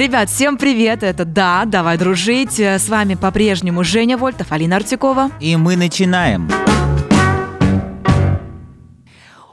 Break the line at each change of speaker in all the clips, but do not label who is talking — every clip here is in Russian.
Ребят, всем привет! Это «Да, давай дружить». С вами по-прежнему Женя Вольтов, Алина Артюкова.
И мы начинаем.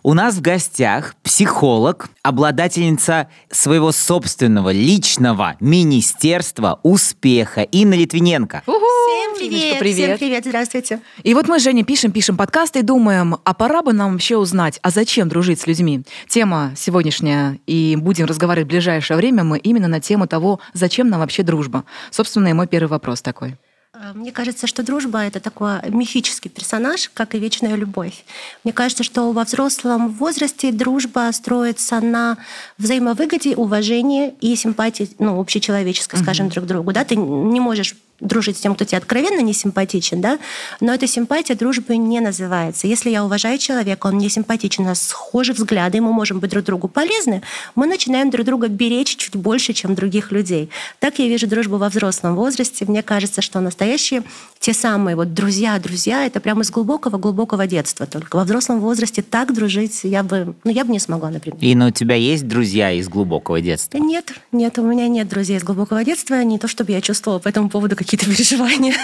У нас в гостях психолог, обладательница своего собственного личного министерства успеха Инна Литвиненко.
Всем привет,
привет.
всем привет, здравствуйте.
И вот мы с Женей пишем, пишем подкасты и думаем, а пора бы нам вообще узнать, а зачем дружить с людьми? Тема сегодняшняя, и будем разговаривать в ближайшее время мы именно на тему того, зачем нам вообще дружба. Собственно, и мой первый вопрос такой.
Э, Мне кажется, что дружба — это такой мифический персонаж, как и вечная любовь. Мне кажется, что во взрослом возрасте дружба строится на взаимовыгоде, уважении и симпатии, ну, общечеловеческой, скажем, друг другу. Да? Ты не можешь дружить с тем, кто тебе откровенно не симпатичен, да, но эта симпатия дружбой не называется. Если я уважаю человека, он мне симпатичен, у нас схожи взгляды, мы можем быть друг другу полезны, мы начинаем друг друга беречь чуть больше, чем других людей. Так я вижу дружбу во взрослом возрасте. Мне кажется, что настоящие те самые вот друзья, друзья, это прямо из глубокого-глубокого детства. Только во взрослом возрасте так дружить я бы, ну, я бы не смогла, например.
Инна, у тебя есть друзья из глубокого детства?
Нет, нет, у меня нет друзей из глубокого детства. Не то, чтобы я чувствовала по этому поводу какие-то переживания.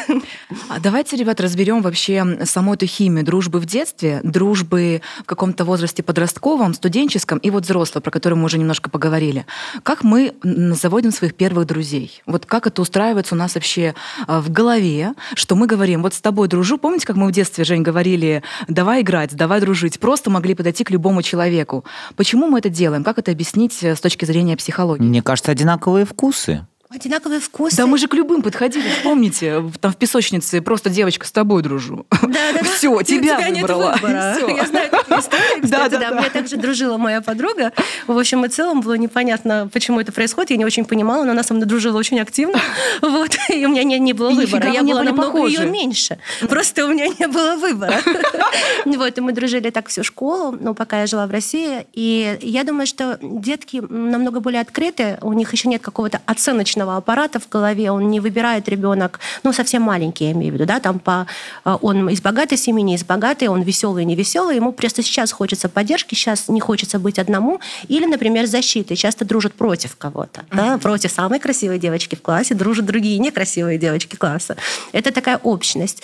А давайте, ребят, разберем вообще саму эту химию дружбы в детстве, дружбы в каком-то возрасте подростковом, студенческом и вот взрослой, про которую мы уже немножко поговорили. Как мы заводим своих первых друзей? Вот как это устраивается у нас вообще а, в голове, что мы говорим, вот с тобой дружу. Помните, как мы в детстве, Жень, говорили, давай играть, давай дружить? Просто могли подойти к любому человеку. Почему мы это делаем? Как это объяснить э, с точки зрения психологии?
Мне кажется, одинаковые вкусы.
Одинаковые вкусы.
Да мы же к любым подходили, помните, там в песочнице просто девочка с тобой дружу.
Да, да, да.
Все, тебя
нет
выбрала.
Я знаю такие истории, кстати,
Да, да,
да. меня также дружила моя подруга. В общем и целом было непонятно, почему это происходит. Я не очень понимала, но она со мной дружила очень активно. Вот. И у меня не, не было выбора. Я была намного ее меньше. Просто у меня не было выбора. Вот. И мы дружили так всю школу, ну, пока я жила в России. И я думаю, что детки намного более открыты. У них еще нет какого-то оценочного аппарата в голове. Он не выбирает ребенок, ну, совсем маленький, я имею в виду, да, там по, э, он из богатой семьи, не из богатой, он веселый, не веселый. Ему просто сейчас хочется поддержки, сейчас не хочется быть одному. Или, например, защиты. Часто дружат против кого-то. Да? Против самой красивой девочки в классе дружат другие некрасивые девочки класса. Это такая общность.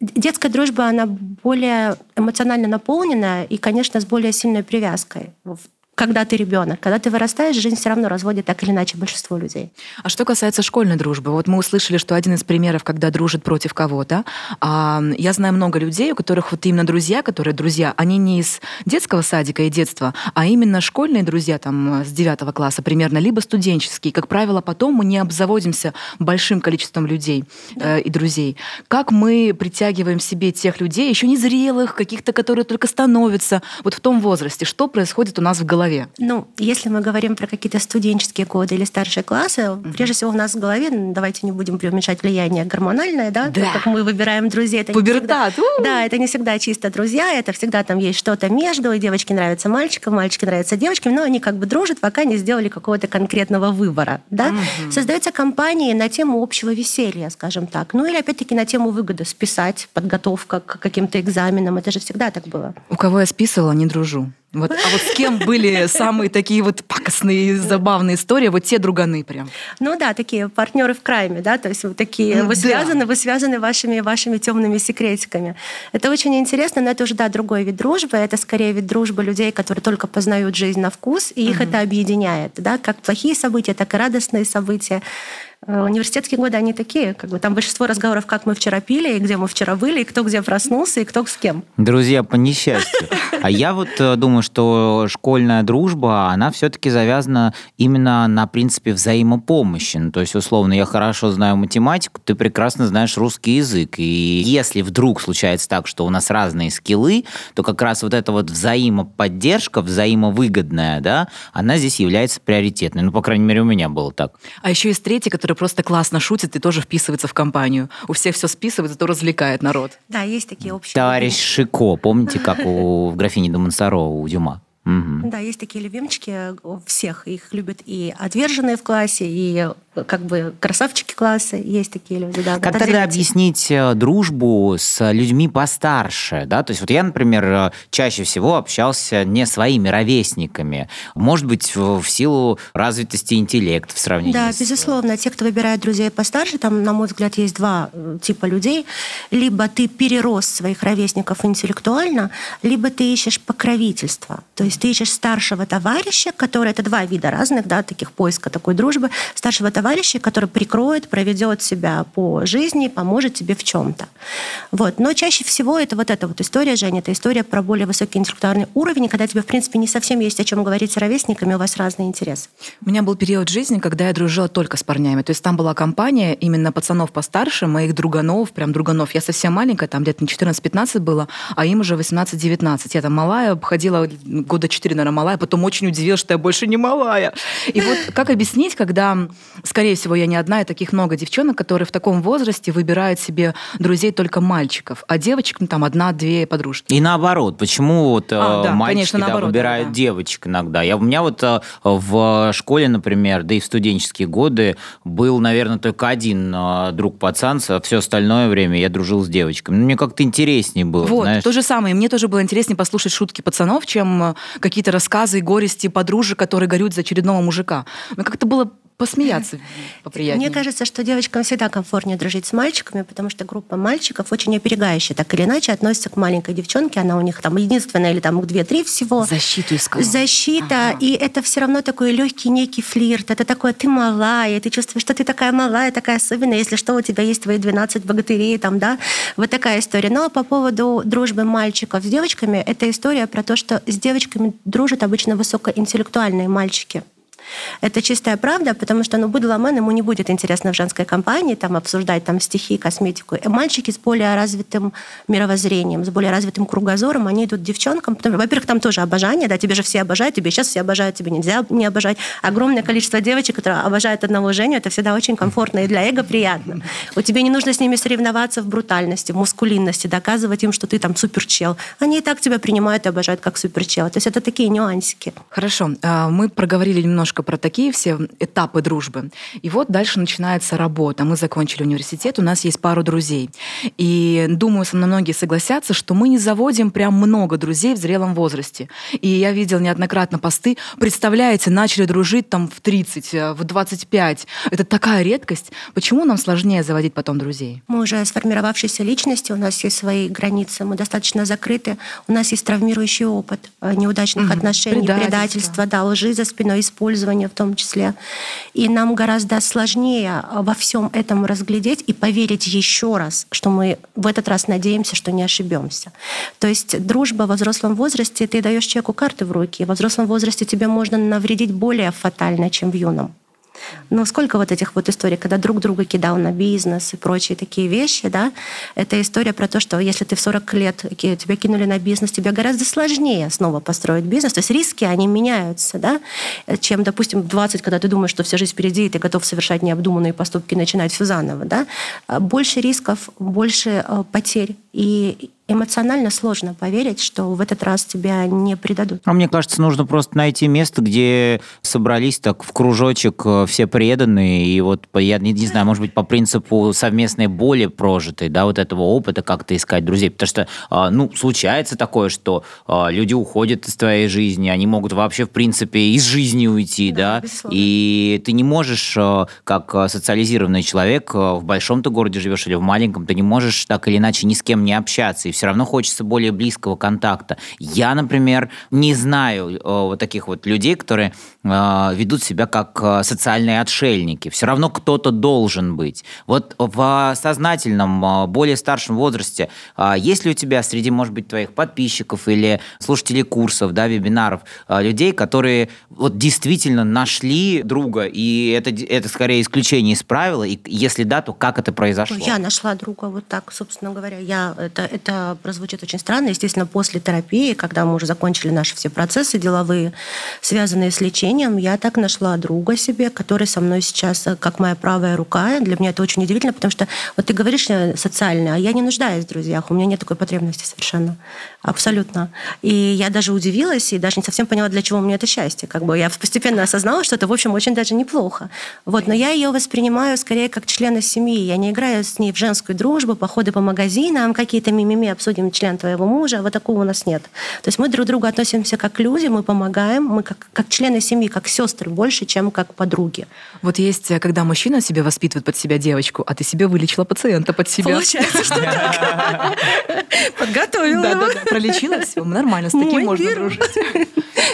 Детская дружба, она более эмоционально наполненная и, конечно, с более сильной привязкой. В- Когда ты ребенок, когда ты вырастаешь, жизнь все равно разводит так или иначе большинство людей.
А что касается школьной дружбы, вот мы услышали, что один из примеров, когда дружит против кого-то, а, я знаю много людей, у которых вот именно друзья, которые друзья, они не из детского садика и детства, а именно школьные друзья там с 9 класса примерно, либо студенческие. Как правило, потом мы не обзаводимся большим количеством людей э, и друзей. Как мы притягиваем себе тех людей, еще не зрелых, каких-то, которые только становятся вот в том возрасте? Что происходит у нас в голове?
Ну, если мы говорим про какие-то студенческие годы или старшие классы, прежде всего у нас в голове, ну, давайте не будем преуменьшать влияние гормональное, да,
Да.
то, как мы выбираем друзей. Это не
Пубертат,
всегда-! Да, это не всегда чисто друзья, это всегда там есть что-то между, и девочки нравятся мальчикам, мальчики нравятся девочкам, но они как бы дружат, пока не сделали какого-то конкретного выбора, да. Создаются компании на тему общего веселья, скажем так. Ну или опять-таки на тему выгоды, списать, подготовка к каким-то экзаменам, это же всегда так было.
У кого я списывала, не дружу. Вот, а вот с кем были самые такие вот пакостные, забавные истории, вот те друганы прям.
Ну да, такие партнеры в крайме, да, то есть вы такие,
Ну
вы
да.
связаны, вы связаны вашими, вашими темными секретиками. Это очень интересно, но это уже, да, другой вид дружбы. Это скорее вид дружбы людей, которые только познают жизнь на вкус, и их это объединяет, да, как плохие события, так и радостные события. Э, Университетские годы, они такие, как бы там большинство разговоров, как мы вчера пили, и где мы вчера были, и кто где проснулся, и кто с кем.
Друзья по несчастью. А я вот э, думаю, что школьная дружба, она все-таки завязана именно на принципе взаимопомощи. Ну, то есть, условно, я хорошо знаю математику, ты прекрасно знаешь русский язык. И если вдруг случается так, что у нас разные скиллы, то как раз вот эта вот взаимоподдержка, взаимовыгодная, да, она здесь является приоритетной. Ну, по крайней мере, у меня было так.
А еще есть третий, который просто классно шутит и тоже вписывается в компанию. У всех все списывает, зато развлекает народ.
Да, есть такие общие...
Товарищ Шико, помните, как у в графине де Монсоро у Дюма? Мгм.
Да, есть такие любимчики у всех. Их любят и отверженные в классе, и как бы красавчики класса, есть такие люди, да.
Как тогда объяснить э, дружбу с людьми постарше, да? То есть вот я, например, э, чаще всего общался не своими ровесниками, может быть, в силу развитости интеллекта в сравнении
Да,
с...
безусловно. Те, кто выбирает друзей постарше, там, на мой взгляд, есть два э, типа людей. Либо ты перерос своих ровесников интеллектуально, либо ты ищешь покровительство. То есть ты ищешь старшего товарища, который... Это два вида разных, да, таких поиска такой дружбы. Старшего товарища, который прикроет, проведет себя по жизни, поможет тебе в чем-то. Вот. Но чаще всего это вот эта вот история, Женя, это история про более высокий интеллектуальный уровень, когда тебе, в принципе, не совсем есть о чем говорить с ровесниками, у вас разные интересы.
У меня был период жизни, когда я дружила только с парнями. То есть там была компания именно пацанов постарше, моих друганов, прям друганов. Я совсем маленькая, там где-то не 14-15 было, а им уже 18-19. Я там малая, обходила года 4, наверное, малая, потом очень удивилась, что я больше не малая. И вот как объяснить, когда, скорее всего, я не одна, и таких много девчонок, которые в таком возрасте выбирают себе друзей только мальчиков, а девочек, ну, там, одна-две подружки.
И наоборот, почему вот а, да, мальчики конечно, наоборот, да, выбирают да. девочек иногда? Я, у меня вот а, в школе, например, да и в студенческие годы был, наверное, только один а, друг пацан, все остальное время я дружил с девочками. Ну, мне как-то интереснее было.
Вот,
знаешь?
то же самое. Мне тоже было интереснее послушать шутки пацанов, чем какие-то рассказы и горести подружек, которые горюют за очередного мужика. Но как-то было посмеяться поприятнее.
Мне кажется, что девочкам всегда комфортнее дружить с мальчиками, потому что группа мальчиков очень оперегающая, так или иначе относится к маленькой девчонке. Она у них там единственная или там две-три всего.
Защиту искала.
Защита. Ага. И это все равно такой легкий некий флирт. Это такое, ты малая, ты чувствуешь, что ты такая малая, такая особенная. Если что, у тебя есть твои 12 богатырей, там, да. Вот такая история. Но по поводу дружбы мальчиков с девочками, это история про то, что с девочками дружат обычно высокоинтеллектуальные мальчики. Это чистая правда, потому что ну, быдломен ему не будет интересно в женской компании там, обсуждать там, стихи, косметику. И мальчики с более развитым мировоззрением, с более развитым кругозором, они идут девчонкам. Потому, во-первых, там тоже обожание, да, тебе же все обожают, тебе сейчас все обожают, тебе нельзя не обожать. Огромное количество девочек, которые обожают одного Женю, это всегда очень комфортно и для эго приятно. У тебя не нужно с ними соревноваться в брутальности, в мускулинности, доказывать им, что ты там суперчел. Они и так тебя принимают и обожают как суперчел. То есть это такие нюансики.
Хорошо. А, мы проговорили немножко немножко про такие все этапы дружбы. И вот дальше начинается работа. Мы закончили университет, у нас есть пару друзей. И думаю, со мной многие согласятся, что мы не заводим прям много друзей в зрелом возрасте. И я видел неоднократно посты, представляете, начали дружить там в 30, э, в 25. Это такая редкость. Почему нам сложнее заводить потом друзей?
Мы уже сформировавшиеся личности, у нас есть свои границы, мы достаточно закрыты, у нас есть травмирующий опыт э, неудачных mm-hmm. отношений, предательства. предательства, да, лжи за спиной, использования использования в том числе. И нам гораздо сложнее во всем этом разглядеть и поверить еще раз, что мы в этот раз надеемся, что не ошибемся. То есть дружба во взрослом возрасте, ты даешь человеку карты в руки, во взрослом возрасте тебе можно навредить более фатально, чем в юном. Ну, сколько вот этих вот историй, когда друг друга кидал на бизнес и прочие такие вещи, да, это история про то, что если ты в 40 лет тебя кинули на бизнес, тебе гораздо сложнее снова построить бизнес, то есть риски, они меняются, да, чем, допустим, в 20, когда ты думаешь, что вся жизнь впереди, и ты готов совершать необдуманные поступки начинать все заново, да, больше рисков, больше э, потерь, и эмоционально сложно поверить, что в этот раз тебя не предадут.
А мне кажется, нужно просто найти место, где собрались так в кружочек э, все преданные, и вот, я не, не знаю, может быть, по принципу совместной боли прожитой, да, вот этого опыта как-то искать друзей, потому что, а, ну, случается такое, что а, люди уходят из твоей жизни, они могут вообще, в принципе, из жизни уйти, да, да. и ты не можешь, э, как социализированный человек, в большом-то городе живешь или в маленьком, ты не можешь так или иначе ни с кем не общаться, и все равно хочется более близкого контакта. Я, например, не знаю э, вот таких вот людей, которые э, ведут себя как э, социальные отшельники. Все равно кто-то должен быть. Вот в сознательном, более старшем возрасте, есть ли у тебя среди, может быть, твоих подписчиков или слушателей курсов, да, вебинаров, людей, которые вот действительно нашли друга, и это, это скорее исключение из правила, и если да, то как это произошло?
Я нашла друга вот так, собственно говоря. Я, это, это прозвучит очень странно. Естественно, после терапии, когда мы уже закончили наши все процессы деловые, связанные с лечением, я так нашла друга себе, который со мной сейчас э, как моя правая рука. Для меня это очень удивительно, потому что вот ты говоришь э, социально, а я не нуждаюсь в друзьях, у меня нет такой потребности совершенно. Абсолютно. И я даже удивилась и даже не совсем поняла, для чего мне это счастье. Как бы я постепенно осознала, что это, в общем, очень даже неплохо. Вот, но я ее воспринимаю скорее как члена семьи. Я не играю с ней в женскую дружбу, походы по магазинам, какие-то мимими обсудим член твоего мужа. Вот такого у нас нет. То есть мы друг к другу относимся как люди, мы помогаем, мы как, как члены семьи, как сестры больше, чем как подруги.
Вот есть, э, когда мужчина себе воспитывает под себя девочку, а ты себе вылечила пациента под себя.
Получается, что так. Подготовила его.
пролечила все, нормально, с таким можно дружить.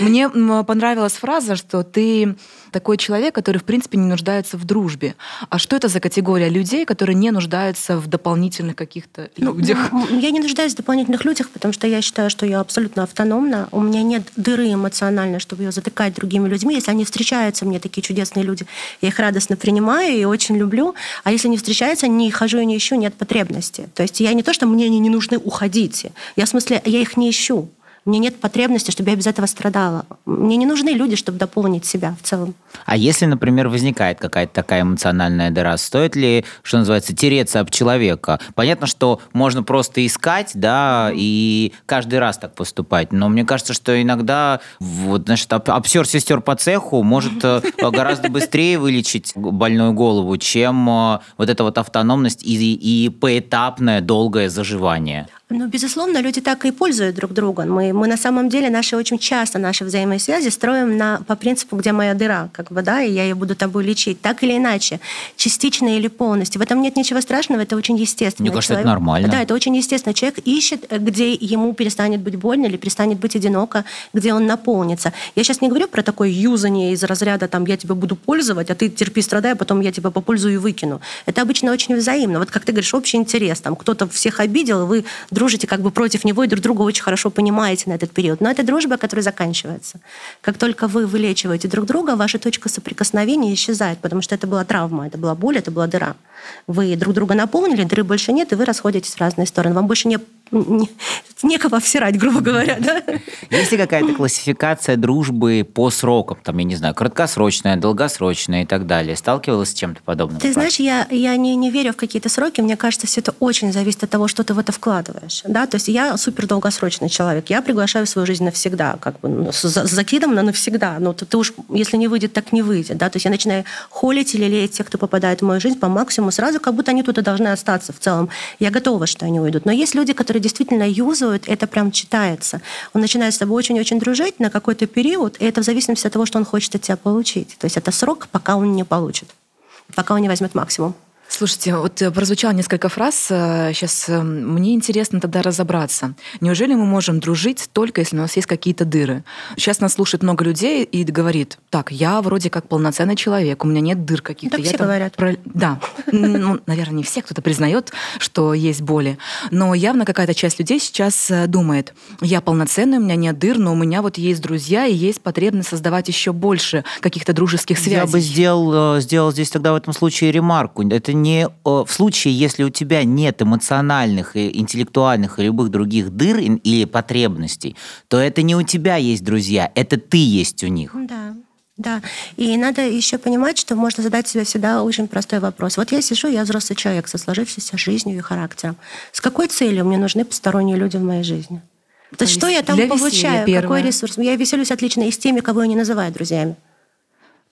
Мне понравилась фраза, что ты такой человек, который, в принципе, не нуждается в дружбе. А что это за категория людей, которые не нуждаются в дополнительных каких-то
Ну,
людях?
м, Я не нуждаюсь в дополнительных людях, потому что я считаю, что я абсолютно автономна. У меня нет дыры эмоциональной, чтобы ее затыкать другими людьми. Если они встречаются, мне такие чудесные люди, я их радостно принимаю и очень люблю. А если не встречаются, не хожу и не ищу, нет потребности. То есть я не то, что мне они не нужны, уходите. Я в смысле, я их не ищу. Мне нет потребности, чтобы я без этого страдала. Мне не нужны люди, чтобы дополнить себя в целом.
А если, например, возникает какая-то такая эмоциональная дыра, стоит ли, что называется, тереться об человека? Понятно, что можно просто искать, да, и каждый раз так поступать, но мне кажется, что иногда вот, значит, об- обсер сестер по цеху может э, гораздо быстрее вылечить больную голову, чем э, вот эта вот автономность и, и поэтапное долгое заживание.
Ну, безусловно, люди так и пользуют друг друга. Мы, мы на самом деле наши очень часто наши взаимосвязи строим на, по принципу, где моя дыра, как бы, да, и я ее буду тобой лечить, так или иначе, частично или полностью. В этом нет ничего страшного, это очень естественно.
Мне кажется, это
Человек-
нормально.
Да, это очень естественно. Человек ищет, где ему перестанет быть больно или перестанет быть одиноко, где он наполнится. Я сейчас не говорю про такое юзание из разряда там я тебя буду пользовать, а ты терпи, страдай, а потом я тебя попользую и выкину. Это обычно очень взаимно. Вот как ты говоришь, общий интерес. Там кто-то всех обидел, вы дружите как бы против него и друг друга очень хорошо понимаете на этот период. Но это дружба, которая заканчивается. Как только вы вылечиваете друг друга, ваша точка соприкосновения исчезает, потому что это была травма, это была боль, это была дыра. Вы друг друга наполнили, дыры больше нет, и вы расходитесь в разные стороны. Вам больше не, не- некого всирать, грубо говоря. Да?
Есть ли какая-то классификация дружбы по срокам? Там, я не знаю, краткосрочная, долгосрочная и так далее. Сталкивалась с чем-то подобным?
Ты знаешь, я, я не, не верю в какие-то сроки. Мне кажется, все это очень зависит от того, что ты в это вкладываешь. Да? То есть я супер долгосрочный человек. Я приглашаю в свою жизнь навсегда, как бы ну, с, с закидом на навсегда. Ну, ты, ты уж, если не выйдет, так не выйдет. Да? То есть я начинаю холить или леять тех, кто попадает в мою жизнь по максимуму, сразу как будто они тут и должны остаться в целом. Я готова, что они уйдут. Но есть люди, которые действительно юзают, это прям читается. Он начинает с тобой очень-очень дружить на какой-то период, и это в зависимости от того, что он хочет от тебя получить. То есть это срок, пока он не получит пока он не возьмет максимум.
Слушайте, вот э, прозвучало несколько фраз. Сейчас мне интересно тогда разобраться. Неужели мы можем дружить только если у нас есть какие-то дыры? Сейчас нас слушает много людей и говорит, так, я вроде как полноценный человек, у меня нет дыр каких-то.
Так
Я
все
там
говорят.
про- Да. Ну, наверное, не все, кто-то признает, что есть боли. Но явно какая-то часть людей сейчас э, думает, я полноценный, у меня нет дыр, но у меня вот есть друзья и есть потребность создавать еще больше каких-то дружеских связей.
Я бы сделал, э, сделал здесь тогда в этом случае ремарку. Это не э, в случае, если у тебя нет эмоциональных, и интеллектуальных и любых других дыр или потребностей, то это не у тебя есть друзья, это ты есть у них.
Да. Да, и надо еще понимать, что можно задать себе всегда очень простой вопрос. Вот я сижу, я взрослый человек со сложившейся жизнью и характером. С какой целью мне нужны посторонние люди в моей жизни? То,
То
есть что я там получаю? Какой ресурс? Я веселюсь отлично и с теми, кого я не называю друзьями.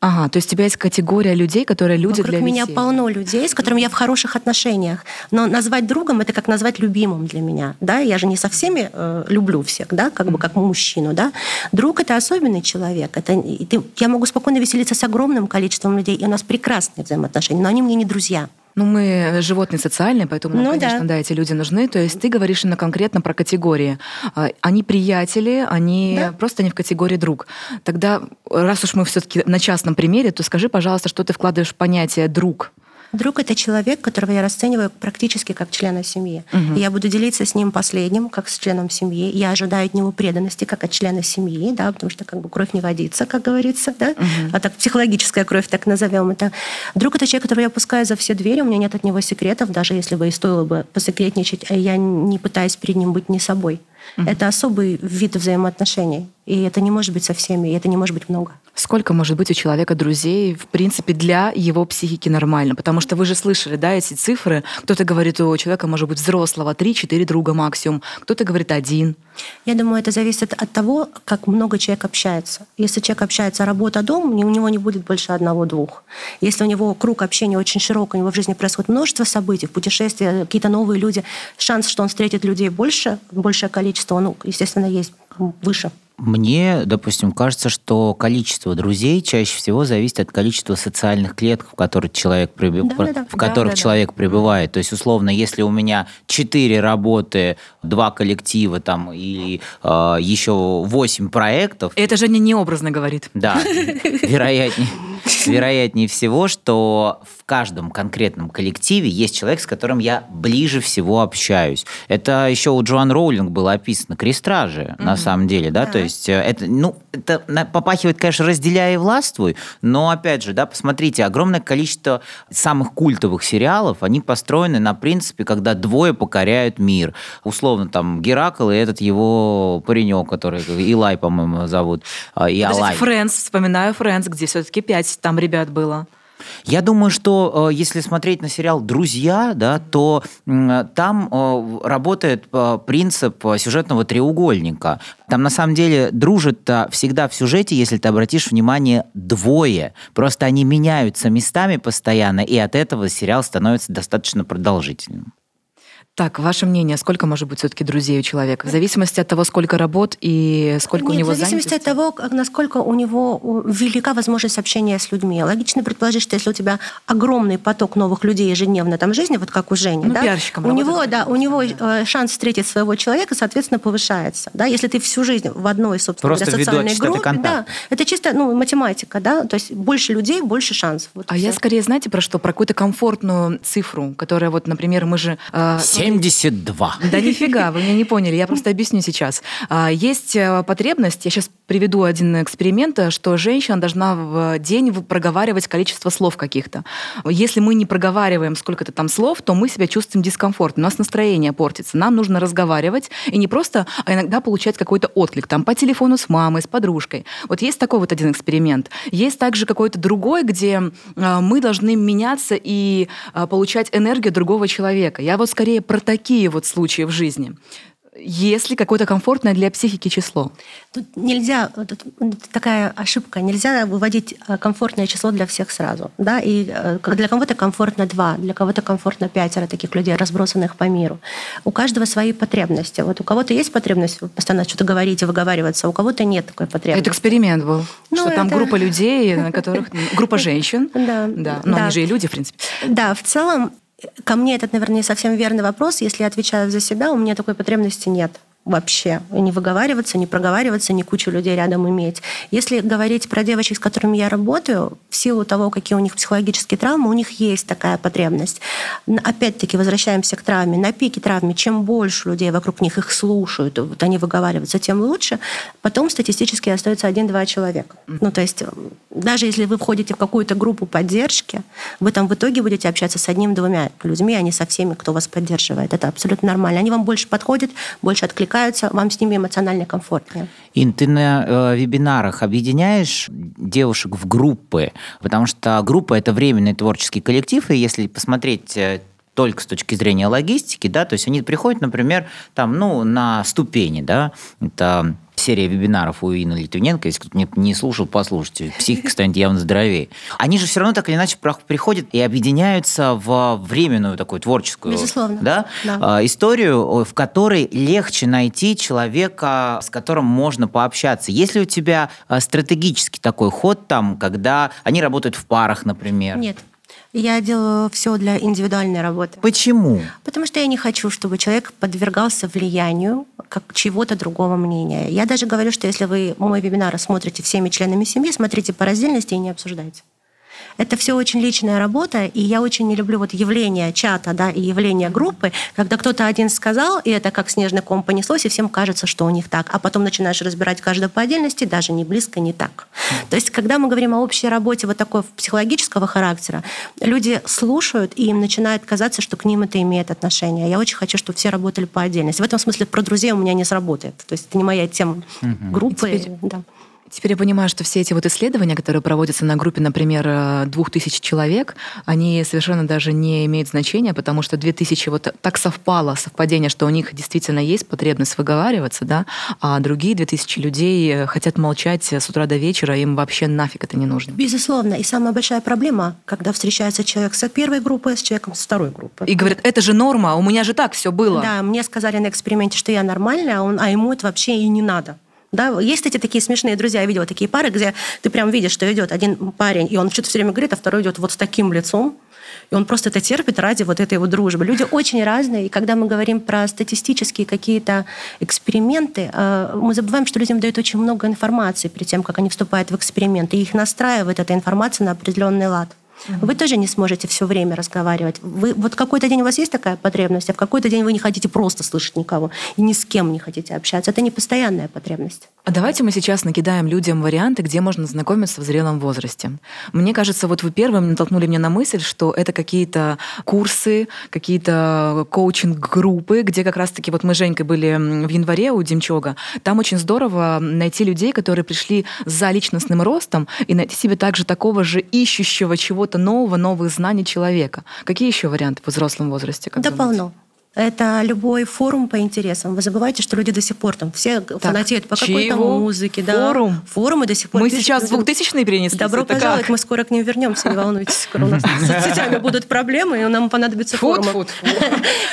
Ага, то есть у тебя есть категория людей, которые люди
Вокруг
для
меня
веселья.
полно людей, с которыми я в хороших отношениях. Но назвать другом это как назвать любимым для меня. Да? Я же не со всеми э, люблю всех, да, как бы как мужчину. Да? Друг это особенный человек. Это, и ты- я могу спокойно веселиться с огромным количеством людей, и у нас прекрасные взаимоотношения, но они мне не друзья.
Ну, мы животные социальные, поэтому,
Ну
конечно,
да.
да. эти люди нужны. То есть ты говоришь именно конкретно про категории. А, Они приятели, они
Да.
просто не в категории друг. Тогда, раз уж мы все-таки на частном примере, то скажи, пожалуйста, что ты вкладываешь в понятие друг.
Друг это человек, которого я расцениваю практически как члена семьи. Угу. Я буду делиться с ним последним, как с членом семьи. Я ожидаю от него преданности, как от члена семьи, да, потому что как бы кровь не водится, как говорится, да, угу. а так психологическая кровь, так назовем это. Друг это человек, которого я пускаю за все двери, у меня нет от него секретов, даже если бы и стоило бы посекретничать, а я не пытаюсь перед ним быть не собой. Угу. Это особый вид взаимоотношений. И это не может быть со всеми, и это не может быть много.
Сколько может быть у человека друзей, в принципе, для его психики нормально? Потому что вы же слышали, да, эти цифры. Кто-то говорит, у человека может быть взрослого 3-4 друга максимум, кто-то говорит один.
Я думаю, это зависит от того, как много человек общается. Если человек общается работа-дом, у него не будет больше одного-двух. Если у него круг общения очень широк, у него в жизни происходит множество событий, путешествия, какие-то новые люди, шанс, что он встретит людей больше, большее количество, он, естественно, есть выше.
Мне, допустим, кажется, что количество друзей чаще всего зависит от количества социальных клеток, в которых человек, приб... да, да, в которых да, человек да. пребывает. То есть, условно, если у меня четыре работы, два коллектива там или э, еще восемь проектов...
Это же не необразно говорит.
Да, вероятнее. Вероятнее всего, что в каждом конкретном коллективе есть человек, с которым я ближе всего общаюсь. Это еще у Джоан Роулинг было описано крестражи, mm-hmm. на самом деле, да, да. то есть э, это, ну, это попахивает, конечно, разделяя и властвуй, но, опять же, да, посмотрите, огромное количество самых культовых сериалов, они построены на принципе, когда двое покоряют мир. Условно, там, Геракл и этот его паренек, который Илай, по-моему, зовут.
А, и Алай. Фрэнс, вспоминаю Фрэнс, где все-таки пять там ребят было.
Я думаю, что э, если смотреть на сериал «Друзья», да, то там э, работает э, принцип сюжетного треугольника. Там на самом деле дружат всегда в сюжете, если ты обратишь внимание, двое. Просто они меняются местами постоянно, и от этого сериал становится достаточно продолжительным.
Так, ваше мнение, сколько может быть все-таки друзей у человека? В зависимости от того, сколько работ и сколько
Нет,
у него
в зависимости занятости? от того, насколько у него велика возможность общения с людьми. Логично предположить, что если у тебя огромный поток новых людей ежедневно там в жизни, вот как у Жени, ну, да, у него, да, у него да. Э, шанс встретить своего человека, соответственно, повышается. Да? Если ты всю жизнь в одной, собственно,
Просто
социальной группе, да, это чисто ну, математика, да, то есть больше людей, больше шансов.
Вот а все. я скорее, знаете, про что? Про какую-то комфортную цифру, которая вот, например, мы же...
Э, 72.
Да нифига, вы меня не поняли, я просто объясню сейчас. А, есть э, потребность, я сейчас приведу один эксперимент, что женщина должна в день проговаривать количество слов каких-то. Если мы не проговариваем сколько-то там слов, то мы себя чувствуем дискомфортно, у нас настроение портится. Нам нужно разговаривать, и не просто, а иногда получать какой-то отклик, там по телефону с мамой, с подружкой. Вот есть такой вот один эксперимент. Есть также какой-то другой, где мы должны меняться и получать энергию другого человека. Я вот скорее про такие вот случаи в жизни если какое-то комфортное для психики число.
Тут нельзя, тут такая ошибка, нельзя выводить э, комфортное число для всех сразу. Да? И э, для кого-то комфортно два, для кого-то комфортно пятеро таких людей, разбросанных по миру. У каждого свои потребности. Вот у кого-то есть потребность постоянно что-то говорить и выговариваться, а у кого-то нет такой потребности.
Это эксперимент был, ну, что это... там группа людей, на которых... Группа женщин. Да. Да. Но они же и люди, в принципе.
Да, в целом Ко мне этот, наверное, не совсем верный вопрос. Если я отвечаю за себя, у меня такой потребности нет вообще. Не выговариваться, не проговариваться, не кучу людей рядом иметь. Если говорить про девочек, с которыми я работаю, в силу того, какие у них психологические травмы, у них есть такая потребность. Опять-таки, возвращаемся к травме. На пике травмы, чем больше людей вокруг них их слушают, вот они выговариваются, тем лучше. Потом статистически остается один-два человека. Ну, то есть даже если вы входите в какую-то группу поддержки, вы там в итоге будете общаться с одним-двумя людьми, а не со всеми, кто вас поддерживает. Это абсолютно нормально. Они вам больше подходят, больше откликаются откликаются, вам с ними эмоционально комфортнее.
Ин, ты на э, вебинарах объединяешь девушек в группы, потому что группа – это временный творческий коллектив, и если посмотреть э, только с точки зрения логистики, да, то есть они приходят, например, там, ну, на ступени, да, это серия вебинаров у Инны Литвиненко, если кто-то не, слушал, послушайте, психика станет явно здоровее. Они же все равно так или иначе приходят и объединяются в временную такую творческую
Безусловно.
Да, да. историю, в которой легче найти человека, с которым можно пообщаться. Если у тебя а, стратегический такой ход там, когда они работают в парах, например?
Нет. Я делаю все для индивидуальной работы.
Почему?
Потому что я не хочу, чтобы человек подвергался влиянию как чего-то другого мнения. Я даже говорю, что если вы мой вебинар смотрите всеми членами семьи, смотрите по раздельности и не обсуждайте. Это все очень личная работа, и я очень не люблю вот явление чата, да, и явление группы, когда кто-то один сказал, и это как снежный ком понеслось, и всем кажется, что у них так. А потом начинаешь разбирать каждого по отдельности, даже не близко, не так. То есть, когда мы говорим о общей работе вот такой психологического характера, люди слушают, и им начинает казаться, что к ним это имеет отношение. Я очень хочу, чтобы все работали по отдельности. В этом смысле про друзей у меня не сработает. То есть это не моя тема группы.
Теперь... Да. Теперь я понимаю, что все эти вот исследования, которые проводятся на группе, например, э, двух тысяч человек, они совершенно даже не имеют значения, потому что две тысячи вот так совпало, совпадение, что у них действительно есть потребность выговариваться, да, а другие две тысячи людей э, хотят молчать с утра до вечера, им вообще нафиг это не нужно.
Безусловно. И самая большая проблема, когда встречается человек с первой группы, с человеком с второй группы.
И говорят, это же норма, а у меня же так все было.
Да, мне сказали на эксперименте, что я нормальная, а, а ему это вообще и не надо. Да, есть эти такие смешные друзья, я видела такие пары, где ты прям видишь, что идет один парень, и он что-то все время говорит, а второй идет вот с таким лицом, и он просто это терпит ради вот этой вот дружбы. Люди очень разные, и когда мы говорим про статистические какие-то эксперименты, э, мы забываем, что людям дают очень много информации перед тем, как они вступают в эксперимент, и их настраивает эта информация на определенный лад. Вы тоже не сможете все время разговаривать. Вы, вот какой-то день у вас есть такая потребность, а в какой-то день вы не хотите просто слышать никого и ни с кем не хотите общаться. Это не постоянная потребность.
А давайте мы сейчас накидаем людям варианты, где можно знакомиться в зрелом возрасте. Мне кажется, вот вы первым натолкнули меня на мысль, что это какие-то курсы, какие-то коучинг-группы, где как раз-таки вот мы с Женькой были в январе у Демчога. Там очень здорово найти людей, которые пришли за личностным ростом и найти себе также такого же ищущего чего-то нового, новых знаний человека. Какие еще варианты в взрослом возрасте?
да думаете? полно. Это любой форум по интересам. Вы забывайте, что люди до сих пор там все так, фанатеют по какой-то музыке. Да.
Форум?
Форумы до сих пор.
Мы пишут, сейчас 2000-е перенеслись.
Добро пожаловать, как? мы скоро к ним вернемся, не волнуйтесь. Скоро у нас с соцсетями будут проблемы, и нам понадобится форум.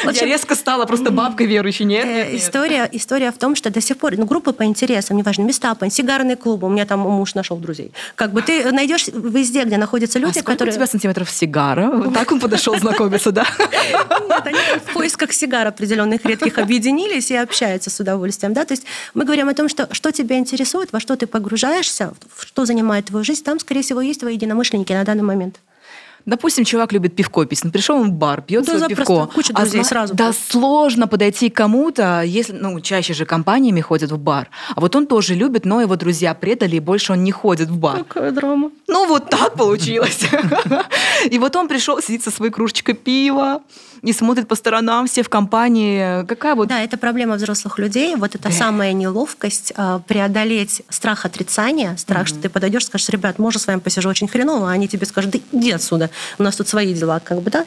Я резко стала просто бабкой верующей. Нет,
э, История, история в том, что до сих пор, ну, группы по интересам, неважно, места, сигарные клубы, у меня там муж нашел друзей. Как бы ты найдешь везде, где находятся люди,
а
которые...
у тебя сантиметров сигара? Вот так он подошел знакомиться, да?
Нет, они в поисках сигар определенно определенных редких объединились и общаются с удовольствием. Да? То есть мы говорим о том, что, что тебя интересует, во что ты погружаешься, что занимает твою жизнь, там, скорее всего, есть твои единомышленники на данный момент.
Допустим, чувак любит пивко пить. Ну, пришел он в бар, пьет да, свое пивко.
Куча друзей а, сразу.
Да, сложно подойти к кому-то, если, ну, чаще же компаниями ходят в бар. А вот он тоже любит, но его друзья предали, и больше он не ходит в бар.
Какая драма.
Ну, вот так получилось. И вот он пришел, сидит со своей кружечкой пива, не смотрит по сторонам, все в компании. Какая вот...
Да, это проблема взрослых людей. Вот это да. самая неловкость а, преодолеть страх отрицания, страх, mm-hmm. что ты подойдешь, скажешь, ребят, можно с вами посижу очень хреново, а они тебе скажут, да иди отсюда, у нас тут свои дела, как бы, да.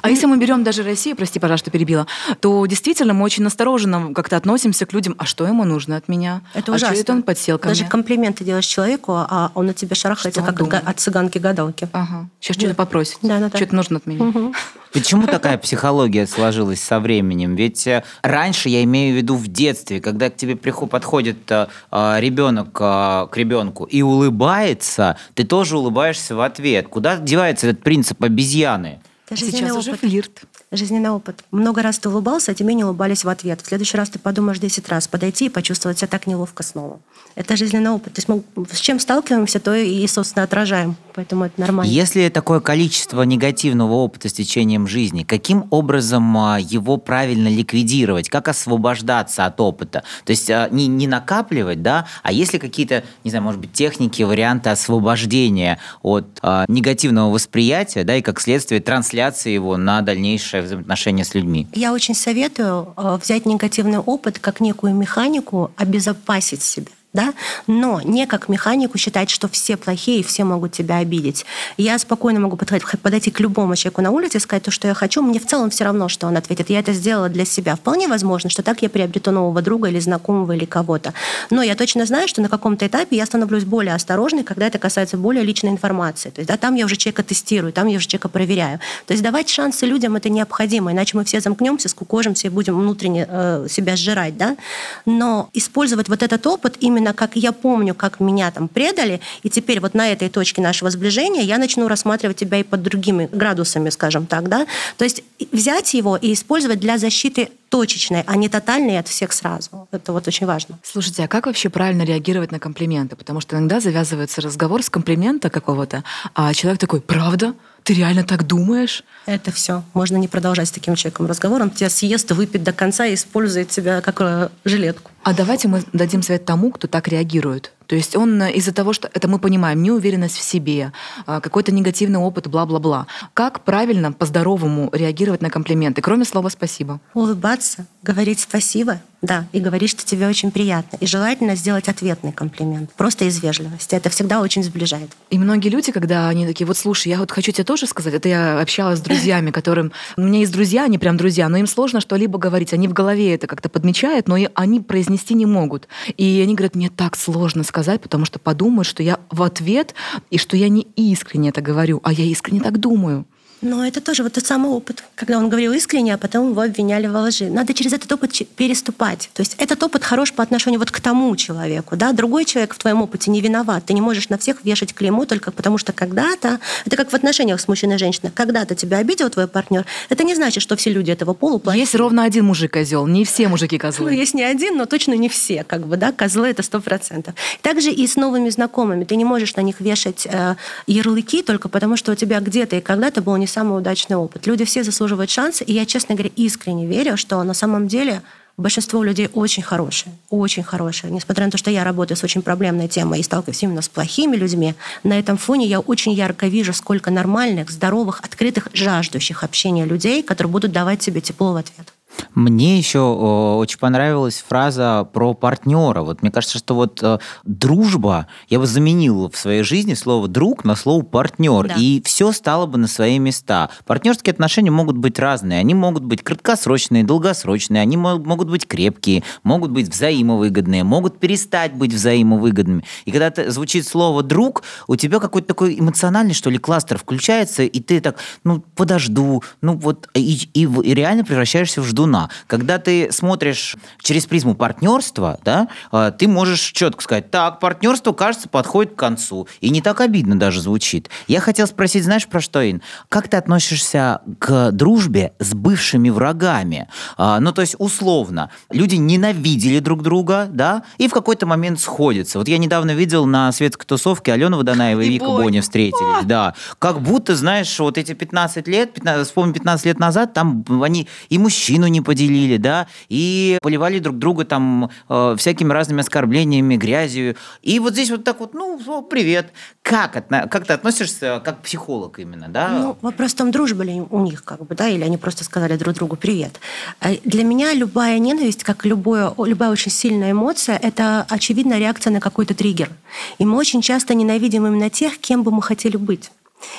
А если мы берем даже Россию, прости, пожалуйста, перебила, то действительно мы очень настороженно как-то относимся к людям, а что ему нужно от меня?
Это
а
ужасно.
Что это он подсел ко
Даже
мне?
комплименты делаешь человеку, а он на тебя шарахается, как от, от цыганки-гадалки.
Ага. Сейчас что-то попросит.
Да, да, да.
Что-то нужно от меня. Угу.
Почему такая психология сложилась со временем? Ведь э, раньше, я имею в виду в детстве, когда к тебе приход, подходит э, э, ребенок к ребенку и улыбается, ты тоже улыбаешься в ответ. Куда девается этот принцип обезьяны?
Это Сейчас опыт. уже флирт жизненный опыт. Много раз ты улыбался, а тебе не улыбались в ответ. В следующий раз ты подумаешь 10 раз подойти и почувствовать себя так неловко снова. Это жизненный опыт. То есть мы с чем сталкиваемся, то и, собственно, отражаем. Поэтому это нормально.
Если такое количество негативного опыта с течением жизни, каким образом а, его правильно ликвидировать? Как освобождаться от опыта? То есть а, не, не накапливать, да, а если какие-то, не знаю, может быть, техники, варианты освобождения от а, негативного восприятия, да, и как следствие трансляции его на дальнейшее взаимоотношения с людьми?
Я очень советую э, взять негативный опыт как некую механику, обезопасить себя да, но не как механику считать, что все плохие и все могут тебя обидеть. Я спокойно могу подойти к любому человеку на улице и сказать то, что я хочу, мне в целом все равно, что он ответит. Я это сделала для себя. Вполне возможно, что так я приобрету нового друга или знакомого или кого-то. Но я точно знаю, что на каком-то этапе я становлюсь более осторожной, когда это касается более личной информации. То есть да, там я уже человека тестирую, там я уже человека проверяю. То есть давать шансы людям это необходимо, иначе мы все замкнемся, скукожимся и будем внутренне э, себя сжирать. Да? Но использовать вот этот опыт именно именно как я помню, как меня там предали, и теперь вот на этой точке нашего сближения я начну рассматривать тебя и под другими градусами, скажем так, да. То есть взять его и использовать для защиты точечной, а не тотальной от всех сразу. Это вот очень важно.
Слушайте, а как вообще правильно реагировать на комплименты? Потому что иногда завязывается разговор с комплимента какого-то, а человек такой, правда? Ты реально так думаешь?
Это все. Можно не продолжать с таким человеком разговор. Он тебя съест, выпьет до конца и использует тебя как э, жилетку.
А давайте мы дадим совет тому, кто так реагирует. То есть он э, из-за того, что это мы понимаем, неуверенность в себе, а, какой-то негативный опыт, бла-бла-бла. Как правильно по-здоровому реагировать на комплименты, кроме слова «спасибо»?
Улыбаться, говорить «спасибо», да, и говорить, что тебе очень приятно. И желательно сделать ответный комплимент, просто из вежливости. Это всегда очень сближает.
И многие люди, когда они такие, вот слушай, я вот хочу тебе тоже сказать, это я общалась с друзьями, которым... У меня есть друзья, они прям друзья, но им сложно что-либо говорить. Они в голове это как-то подмечают, но они произнести не могут. И они говорят, мне так сложно сказать, потому что подумают, что я в ответ, и что я не искренне это говорю, а я искренне так думаю.
Но это тоже вот тот самый опыт, когда он говорил искренне, а потом его обвиняли во лжи. Надо через этот опыт переступать. То есть этот опыт хорош по отношению вот к тому человеку. Да? Другой человек в твоем опыте не виноват. Ты не можешь на всех вешать клеймо только потому, что когда-то, это как в отношениях с мужчиной и женщиной, когда-то тебя обидел твой партнер, это не значит, что все люди этого пола плохие.
Есть ровно один мужик козел, не все мужики козлы.
Ну, есть не один, но точно не все, как бы, да, козлы это сто процентов. Также и с новыми знакомыми. Ты не можешь на них вешать э, ярлыки только потому, что у тебя где-то и когда-то был не самый удачный опыт. Люди все заслуживают шанса, и я, честно говоря, искренне верю, что на самом деле большинство людей очень хорошие, очень хорошие. Несмотря на то, что я работаю с очень проблемной темой и сталкиваюсь именно с плохими людьми, на этом фоне я очень ярко вижу, сколько нормальных, здоровых, открытых, жаждущих общения людей, которые будут давать тебе тепло в ответ.
Мне еще очень понравилась фраза про партнера. Вот мне кажется, что вот э, дружба, я бы заменил в своей жизни слово друг на слово партнер, да. и все стало бы на свои места. Партнерские отношения могут быть разные. Они могут быть краткосрочные, долгосрочные, они могут быть крепкие, могут быть взаимовыгодные, могут перестать быть взаимовыгодными. И когда ты, звучит слово друг, у тебя какой-то такой эмоциональный, что ли, кластер включается, и ты так, ну, подожду, ну вот, и, и, и реально превращаешься в жду ждуна. Когда ты смотришь через призму партнерства, да, а, ты можешь четко сказать, так, партнерство, кажется, подходит к концу. И не так обидно даже звучит. Я хотел спросить, знаешь, про что, Ин? Как ты относишься к дружбе с бывшими врагами? А, ну, то есть, условно, люди ненавидели друг друга, да, и в какой-то момент сходятся. Вот я недавно видел на светской тусовке Алена Водонаева и, и Вика Боня встретились, да. Как будто, знаешь, вот эти 15 лет, 15, вспомни, 15 лет назад, там они и мужчину не поделили, да, и поливали друг друга там э, всякими разными оскорблениями, грязью. И вот здесь вот так вот, ну, привет. Как, как ты относишься как психолог именно, да?
Ну, вопрос в том, дружба ли у них, как бы, да, или они просто сказали друг другу привет. А для меня любая ненависть, как любое, любая очень сильная эмоция, это очевидная реакция на какой-то триггер. И мы очень часто ненавидим именно тех, кем бы мы хотели быть.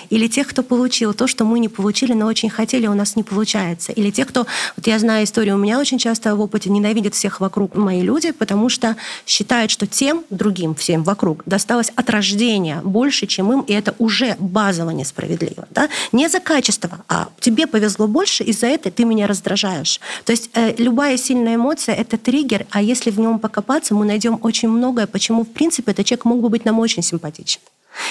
Или тех, кто получил то, что мы не получили, но очень хотели, у нас не получается. Или тех, кто... Вот я знаю историю, у меня очень часто в опыте ненавидят всех вокруг мои люди, потому что считают, что тем, другим, всем вокруг, досталось от рождения больше, чем им, и это уже базово несправедливо. Да? Не за качество, а тебе повезло больше, из-за этого ты меня раздражаешь. То есть э, любая сильная эмоция — это триггер, а если в нем покопаться, мы найдем очень многое, почему, в принципе, этот человек мог бы быть нам очень симпатичен.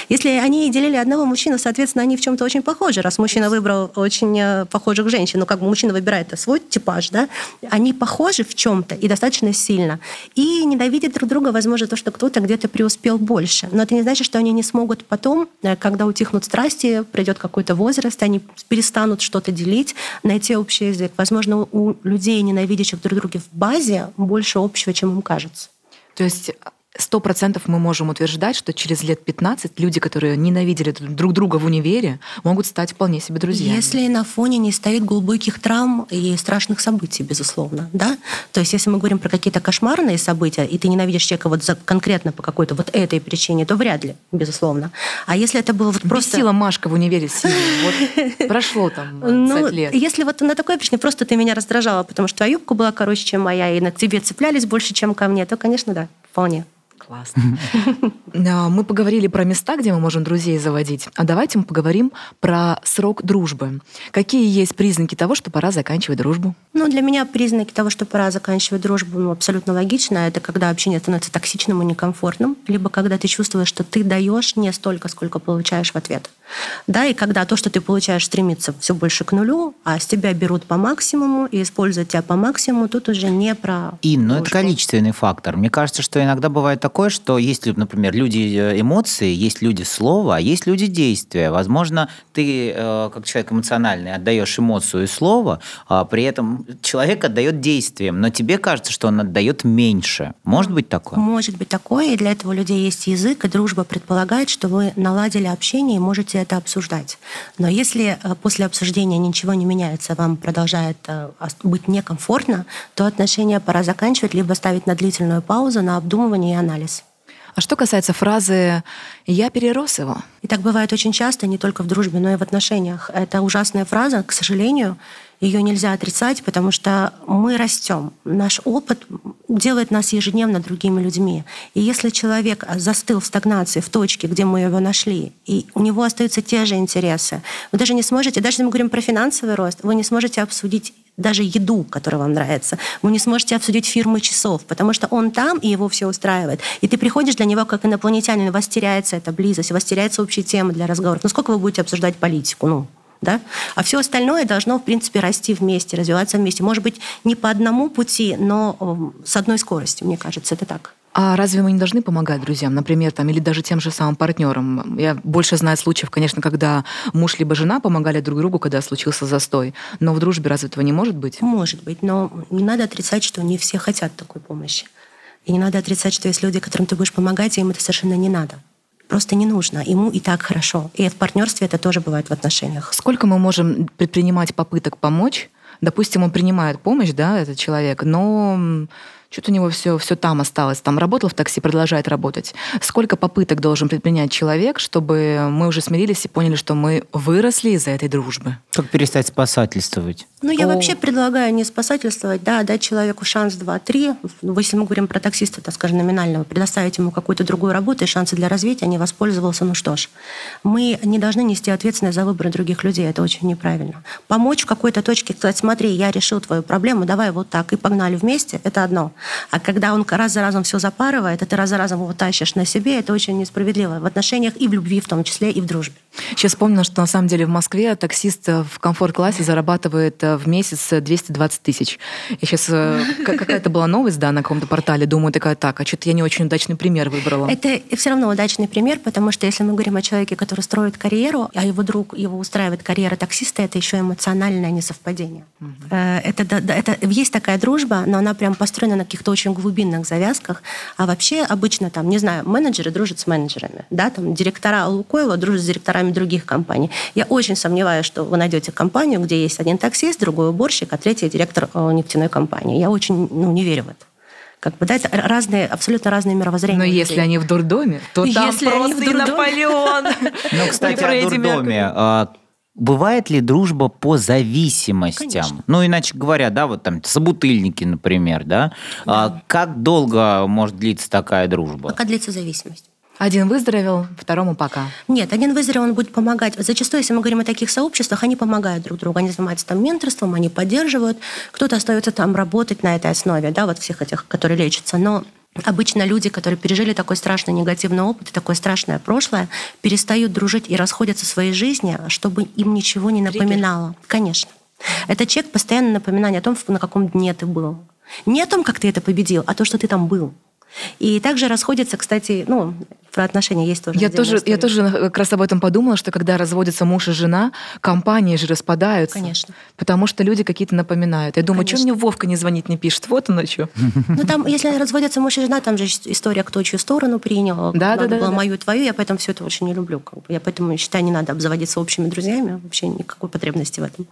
Если они делили одного мужчину, соответственно, они в чем-то очень похожи. Раз мужчина выбрал очень э, похожих женщин, ну как бы мужчина выбирает свой типаж, да, они похожи в чем-то и достаточно сильно. И ненавидят друг друга, возможно, то, что кто-то где-то преуспел больше. Но это не значит, что они не смогут потом, э, когда утихнут страсти, придет какой-то возраст, они перестанут что-то делить, найти общий язык. Возможно, у людей, ненавидящих друг друга в базе, больше общего, чем им кажется.
То есть Сто процентов мы можем утверждать, что через лет 15 люди, которые ненавидели друг друга в универе, могут стать вполне себе друзьями.
Если на фоне не стоит глубоких травм и страшных событий, безусловно. Да? То есть если мы говорим про какие-то кошмарные события, и ты ненавидишь человека вот за, конкретно по какой-то вот этой причине, то вряд ли, безусловно. А если это было вот просто...
Бесила Машка в универе Вот прошло там ну, лет.
Если вот на такой причине просто ты меня раздражала, потому что твоя юбка была короче, чем моя, и на тебе цеплялись больше, чем ко мне, то, конечно, да, вполне
Классно. Мы поговорили про места, где мы можем друзей заводить. А давайте мы поговорим про срок дружбы. Какие есть признаки того, что пора заканчивать дружбу?
Ну, для меня признаки того, что пора заканчивать дружбу, ну, абсолютно логично. Это когда общение становится токсичным и некомфортным, либо когда ты чувствуешь, что ты даешь не столько, сколько получаешь в ответ. Да, и когда то, что ты получаешь, стремится все больше к нулю, а с тебя берут по максимуму и используют тебя по максимуму, тут уже не про...
И, ну это количественный фактор. Мне кажется, что иногда бывает такое, что есть, например, люди э, эмоции, есть люди слова, а есть люди действия. Возможно, ты э, как человек эмоциональный отдаешь эмоцию и слово, а при этом человек отдает действием, но тебе кажется, что он отдает меньше. Может быть такое?
Может быть такое, и для этого у людей есть язык, и дружба предполагает, что вы наладили общение и можете это обсуждать. Но если э, после обсуждения ничего не меняется, вам продолжает э, быть некомфортно, то отношения пора заканчивать, либо ставить на длительную паузу, на обдумывание и анализ.
А что касается фразы «я перерос его»?
И так бывает очень часто, не только в дружбе, но и в отношениях. Это ужасная фраза, к сожалению, ее нельзя отрицать, потому что мы растем. Наш опыт делает нас ежедневно другими людьми. И если человек застыл в стагнации, в точке, где мы его нашли, и у него остаются те же интересы, вы даже не сможете, даже если мы говорим про финансовый рост, вы не сможете обсудить даже еду, которая вам нравится. Вы не сможете обсудить фирмы часов, потому что он там, и его все устраивает. И ты приходишь для него как инопланетянин, у вас теряется эта близость, у вас теряется общая тема для разговора. Ну сколько вы будете обсуждать политику? Ну, да? А все остальное должно, в принципе, расти вместе, развиваться вместе. Может быть, не по одному пути, но эм, с одной скоростью, мне кажется, это так.
А разве мы не должны помогать друзьям, например, там, или даже тем же самым партнерам? Я больше знаю случаев, конечно, когда муж либо жена помогали друг другу, когда случился застой. Но в дружбе разве этого не может быть?
Может быть, но не надо отрицать, что не все хотят такой помощи. И не надо отрицать, что есть люди, которым ты будешь помогать, и им это совершенно не надо просто не нужно. Ему и так хорошо. И в партнерстве это тоже бывает в отношениях.
Сколько мы можем предпринимать попыток помочь? Допустим, он принимает помощь, да, этот человек, но что-то у него все, все там осталось. Там работал в такси, продолжает работать. Сколько попыток должен предпринять человек, чтобы мы уже смирились и поняли, что мы выросли из-за этой дружбы?
Как перестать спасательствовать?
Ну, я О. вообще предлагаю не спасательствовать, да, дать человеку шанс два-три. Ну, если мы говорим про таксиста, так скажем, номинального, предоставить ему какую-то другую работу и шансы для развития, не воспользовался, ну что ж. Мы не должны нести ответственность за выборы других людей, это очень неправильно. Помочь в какой-то точке, сказать, смотри, я решил твою проблему, давай вот так, и погнали вместе, это одно. А когда он раз за разом все запарывает, и ты раз за разом его тащишь на себе, это очень несправедливо в отношениях и в любви в том числе, и в дружбе.
Сейчас вспомнила, что на самом деле в Москве таксист в комфорт-классе зарабатывает э, в месяц 220 э, тысяч. И сейчас э, какая-то была новость, да, на каком-то портале, думаю, такая, так, а что-то я не очень удачный пример выбрала.
Это все равно удачный пример, потому что если мы говорим о человеке, который строит карьеру, а его друг, его устраивает карьера таксиста, это еще эмоциональное несовпадение. Угу. Это, да, это, есть такая дружба, но она прям построена на каких-то очень глубинных завязках. А вообще обычно там, не знаю, менеджеры дружат с менеджерами, да, там директора Лукойла дружат с директорами других компаний. Я очень сомневаюсь, что вы найдете компанию, где есть один таксист, другой уборщик, а третий директор э, нефтяной компании. Я очень ну, не верю в это. Как бы, да, это разные, абсолютно разные мировоззрения.
Но если они в дурдоме, то там если просто они в Наполеон.
Ну, кстати, о дурдоме. А, Бывает ли дружба по зависимостям?
Конечно.
Ну, иначе говоря, да, вот там собутыльники, например, да? да. А как долго может длиться такая дружба?
Пока длится зависимость.
Один выздоровел, второму пока.
Нет, один выздоровел, он будет помогать. Зачастую, если мы говорим о таких сообществах, они помогают друг другу. Они занимаются там менторством, они поддерживают. Кто-то остается там работать на этой основе, да, вот всех этих, которые лечатся. Но Обычно люди, которые пережили такой страшный негативный опыт и такое страшное прошлое, перестают дружить и расходятся в своей жизни, чтобы им ничего не напоминало. Триггер. Конечно. Это человек постоянно напоминание о том, на каком дне ты был. Не о том, как ты это победил, а то, что ты там был. И также расходятся, кстати, ну, про отношения есть тоже.
Я тоже, история. я тоже как раз об этом подумала, что когда разводятся муж и жена, компании же распадаются.
Конечно.
Потому что люди какие-то напоминают. Я думаю, что мне Вовка не звонит, не пишет? Вот оно что.
Ну там, если разводятся муж и жена, там же история, кто чью сторону принял. Да, да, да. Было мою и твою, я поэтому все это очень не люблю. Как бы. Я поэтому считаю, не надо обзаводиться общими друзьями, вообще никакой потребности в этом.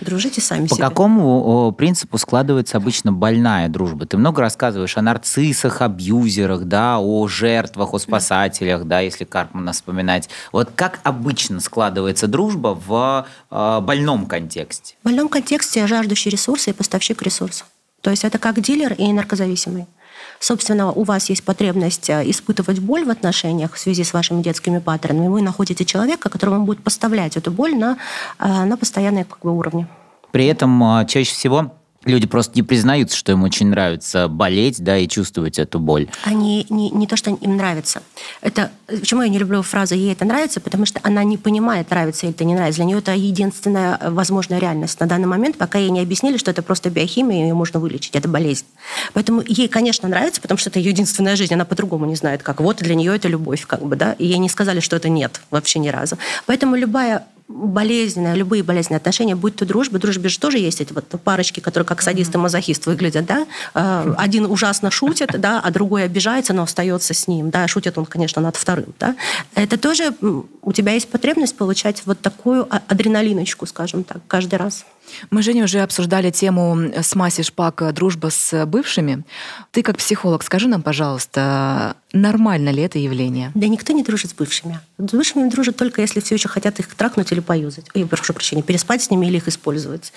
Дружите сами
По
себе.
какому принципу складывается обычно больная дружба? Ты много рассказываешь о нарциссах, абьюзерах, да, о жертвах, о спасателях писателях, да, если Карпмана вспоминать. Вот как обычно складывается дружба в э, больном контексте?
В больном контексте жаждущий ресурса и поставщик ресурса. То есть это как дилер и наркозависимый. собственно, у вас есть потребность э, испытывать боль в отношениях в связи с вашими детскими паттернами, вы находите человека, который вам будет поставлять эту боль на, э, на постоянной как бы, уровне.
При этом а, чаще всего люди просто не признаются, что им очень нравится болеть, да, и чувствовать эту боль.
Они не, не то, что им нравится. Это, почему я не люблю фразу «ей это нравится», потому что она не понимает, нравится или это не нравится. Для нее это единственная возможная реальность на данный момент, пока ей не объяснили, что это просто биохимия, и ее можно вылечить, это болезнь. Поэтому ей, конечно, нравится, потому что это ее единственная жизнь, она по-другому не знает, как. Вот для нее это любовь, как бы, да, и ей не сказали, что это нет вообще ни разу. Поэтому любая болезненные, любые болезненные отношения, будь то дружба, дружбе же тоже есть эти вот парочки, которые как садист и мазохист выглядят, да, э, один ужасно шутит, да, а другой обижается, но остается с ним, да, шутит он, конечно, над вторым, да. Это тоже у тебя есть потребность получать вот такую а, адреналиночку, скажем так, каждый раз.
Мы, Женя, уже обсуждали тему с Масей Шпак «Дружба с бывшими». Ты как психолог, скажи нам, пожалуйста, нормально ли это явление?
Да никто не дружит с бывшими. С бывшими дружат только если все еще хотят их трахнуть или поюзать. Ой, прошу прощения, переспать с ними или их использовать.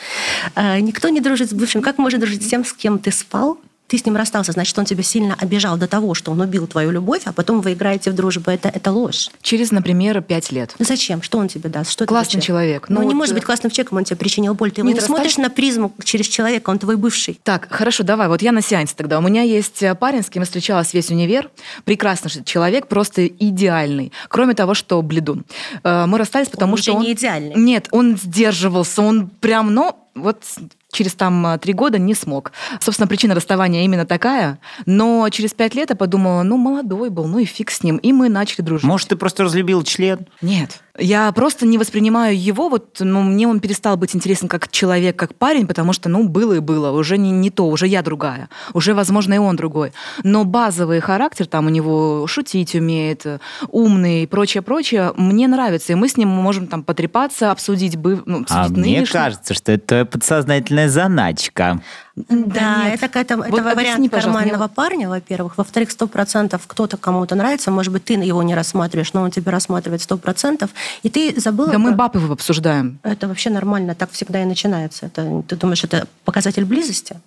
А, никто не дружит с бывшим. Как можно дружить с тем, с кем ты спал, ты с ним расстался, значит, он тебя сильно обижал до того, что он убил твою любовь, а потом вы играете в дружбу. Это, это ложь.
Через, например, пять лет.
Ну зачем? Что он тебе даст? Что
Классный человек.
Ну, ну вот... не может быть классным человеком, он тебе причинил боль. Ты его Нет, не расстав... смотришь на призму через человека, он твой бывший.
Так, хорошо, давай, вот я на сеансе тогда. У меня есть э, парень, с кем я встречалась весь универ. Прекрасный человек, просто идеальный. Кроме того, что бледун. Э, мы расстались, потому
он
что
он... не идеальный.
Нет, он сдерживался, он прям, ну, вот через там э, три года не смог. Собственно, причина расставания именно такая. Но через пять лет я подумала, ну, молодой был, ну и фиг с ним. И мы начали дружить.
Может, ты просто разлюбил член?
Нет. Я просто не воспринимаю его, вот, ну, мне он перестал быть интересен как человек, как парень, потому что, ну, было и было, уже не, не то, уже я другая, уже, возможно, и он другой. Но базовый характер там у него шутить умеет, умный и прочее, прочее, мне нравится, и мы с ним можем там потрепаться, обсудить, бы, ну, обсудить
а нынешний. мне кажется, что это подсознательная заначка.
Да, это, это, вот это вариант нормального парня, во-первых. Во-вторых, сто процентов кто-то кому-то нравится. Может быть, ты его не рассматриваешь, но он тебя рассматривает сто процентов. И ты забыла...
Да мы баб его обсуждаем.
Это вообще нормально. Так всегда и начинается. Это, ты думаешь, это показатель близости?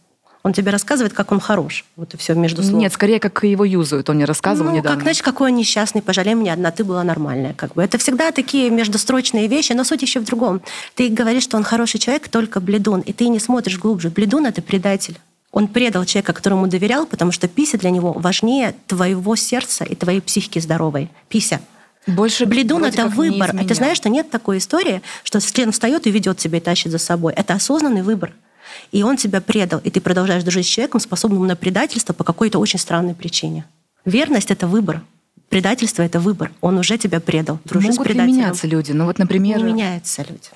Он тебе рассказывает, как он хорош. Вот и все между слов.
Нет, скорее, как его юзают. Он мне рассказывал
ну,
недавно.
как, знаешь, какой он несчастный, пожалей меня, одна ты была нормальная. Как бы. Это всегда такие междустрочные вещи, но суть еще в другом. Ты говоришь, что он хороший человек, только бледун, и ты не смотришь глубже. Бледун — это предатель. Он предал человека, которому доверял, потому что пися для него важнее твоего сердца и твоей психики здоровой. Пися.
Больше
Бледун — это выбор. А ты знаешь, что нет такой истории, что член встает и ведет себя и тащит за собой. Это осознанный выбор. И он тебя предал, и ты продолжаешь дружить с человеком, способным на предательство по какой-то очень странной причине. Верность — это выбор. Предательство — это выбор. Он уже тебя предал.
Дружи Могут с ли меняться люди? Ну вот, например...
Не меняются люди.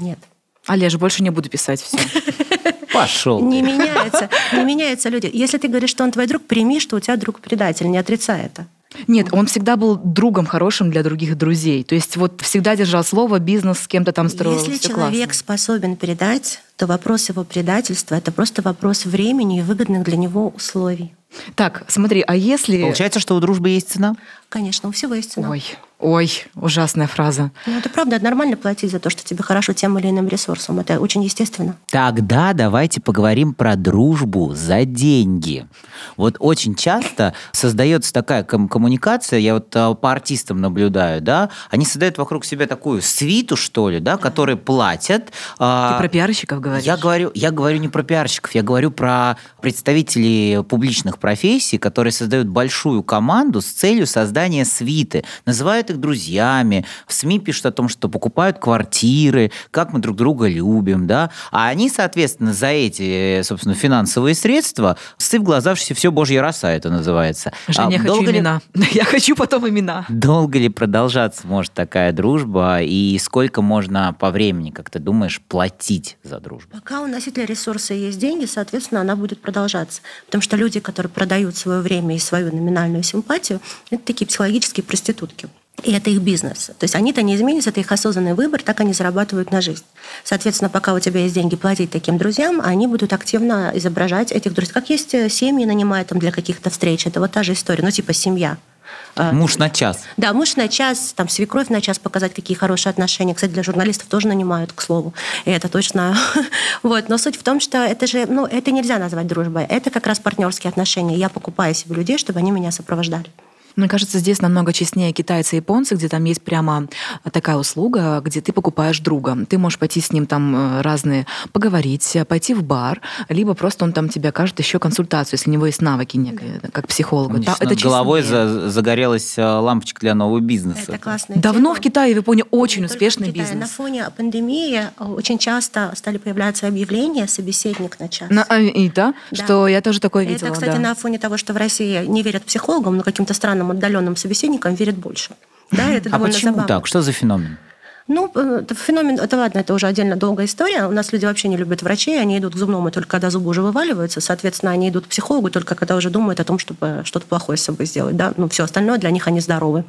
Нет.
Олеж, больше не буду писать все.
Пошел.
Не меняется, не меняются люди. Если ты говоришь, что он твой друг, прими, что у тебя друг предатель, не отрицай это.
Нет, он всегда был другом хорошим для других друзей. То есть вот всегда держал слово, бизнес с кем-то там строил.
Если человек классно. способен предать, то вопрос его предательства – это просто вопрос времени и выгодных для него условий.
Так, смотри, а если...
Получается, что у дружбы есть цена?
Конечно, у всего есть цена.
Ой, ой, ужасная фраза.
Ну, это правда, это нормально платить за то, что тебе хорошо тем или иным ресурсом. Это очень естественно.
Тогда давайте поговорим про дружбу за деньги. Вот очень часто создается такая ком- коммуникация, я вот а, по артистам наблюдаю, да, они создают вокруг себя такую свиту, что ли, да, которые платят.
А, Ты про пиарщиков говоришь?
Я говорю, я говорю не про пиарщиков, я говорю про представителей публичных профессий, которые создают большую команду с целью создания свиты, называют их друзьями, в СМИ пишут о том, что покупают квартиры, как мы друг друга любим, да, а они, соответственно, за эти, собственно, финансовые средства, сыв глазавшись все божья роса это называется.
Женя, а, я хочу ли... имена. Я хочу потом имена.
Долго ли продолжаться может такая дружба, и сколько можно по времени, как ты думаешь, платить за дружбу?
Пока у носителя ресурса есть деньги, соответственно, она будет продолжаться. Потому что люди, которые продают свое время и свою номинальную симпатию, это такие психологические проститутки. И это их бизнес. То есть они-то не изменятся, это их осознанный выбор, так они зарабатывают на жизнь. Соответственно, пока у тебя есть деньги платить таким друзьям, они будут активно изображать этих друзей. Как есть э, семьи нанимают там для каких-то встреч, это вот та же история, ну типа семья. А,
муж на час.
Да, муж на час, там свекровь на час показать, какие хорошие отношения. Кстати, для журналистов тоже нанимают, к слову. И это точно. вот. Но суть в том, что это же, ну, это нельзя назвать дружбой. Это как раз партнерские отношения. Я покупаю себе людей, чтобы они меня сопровождали.
Мне кажется, здесь намного честнее китайцы и японцы, где там есть прямо такая услуга, где ты покупаешь друга. Ты можешь пойти с ним там э, разные, поговорить, пойти в бар, либо просто он там тебе окажет еще консультацию, если у него есть навыки некие, как психолога.
Да, это головой за, загорелась э, лампочка для нового бизнеса.
Это классно.
Давно тема. в Китае и в Японии очень успешный бизнес.
На фоне пандемии э, очень часто стали появляться объявления «собеседник на час».
На, и да, да, что я тоже такое видела.
Это, кстати,
да.
на фоне того, что в России не верят психологам, но каким-то странным странным отдаленным собеседникам верят больше. Да, это
а почему
забавно.
так? Что за феномен?
Ну, это феномен, это ладно, это уже отдельно долгая история. У нас люди вообще не любят врачей, они идут к зубному только когда зубы уже вываливаются, соответственно, они идут к психологу только когда уже думают о том, чтобы что-то плохое с собой сделать, да. Ну, все остальное для них они здоровы.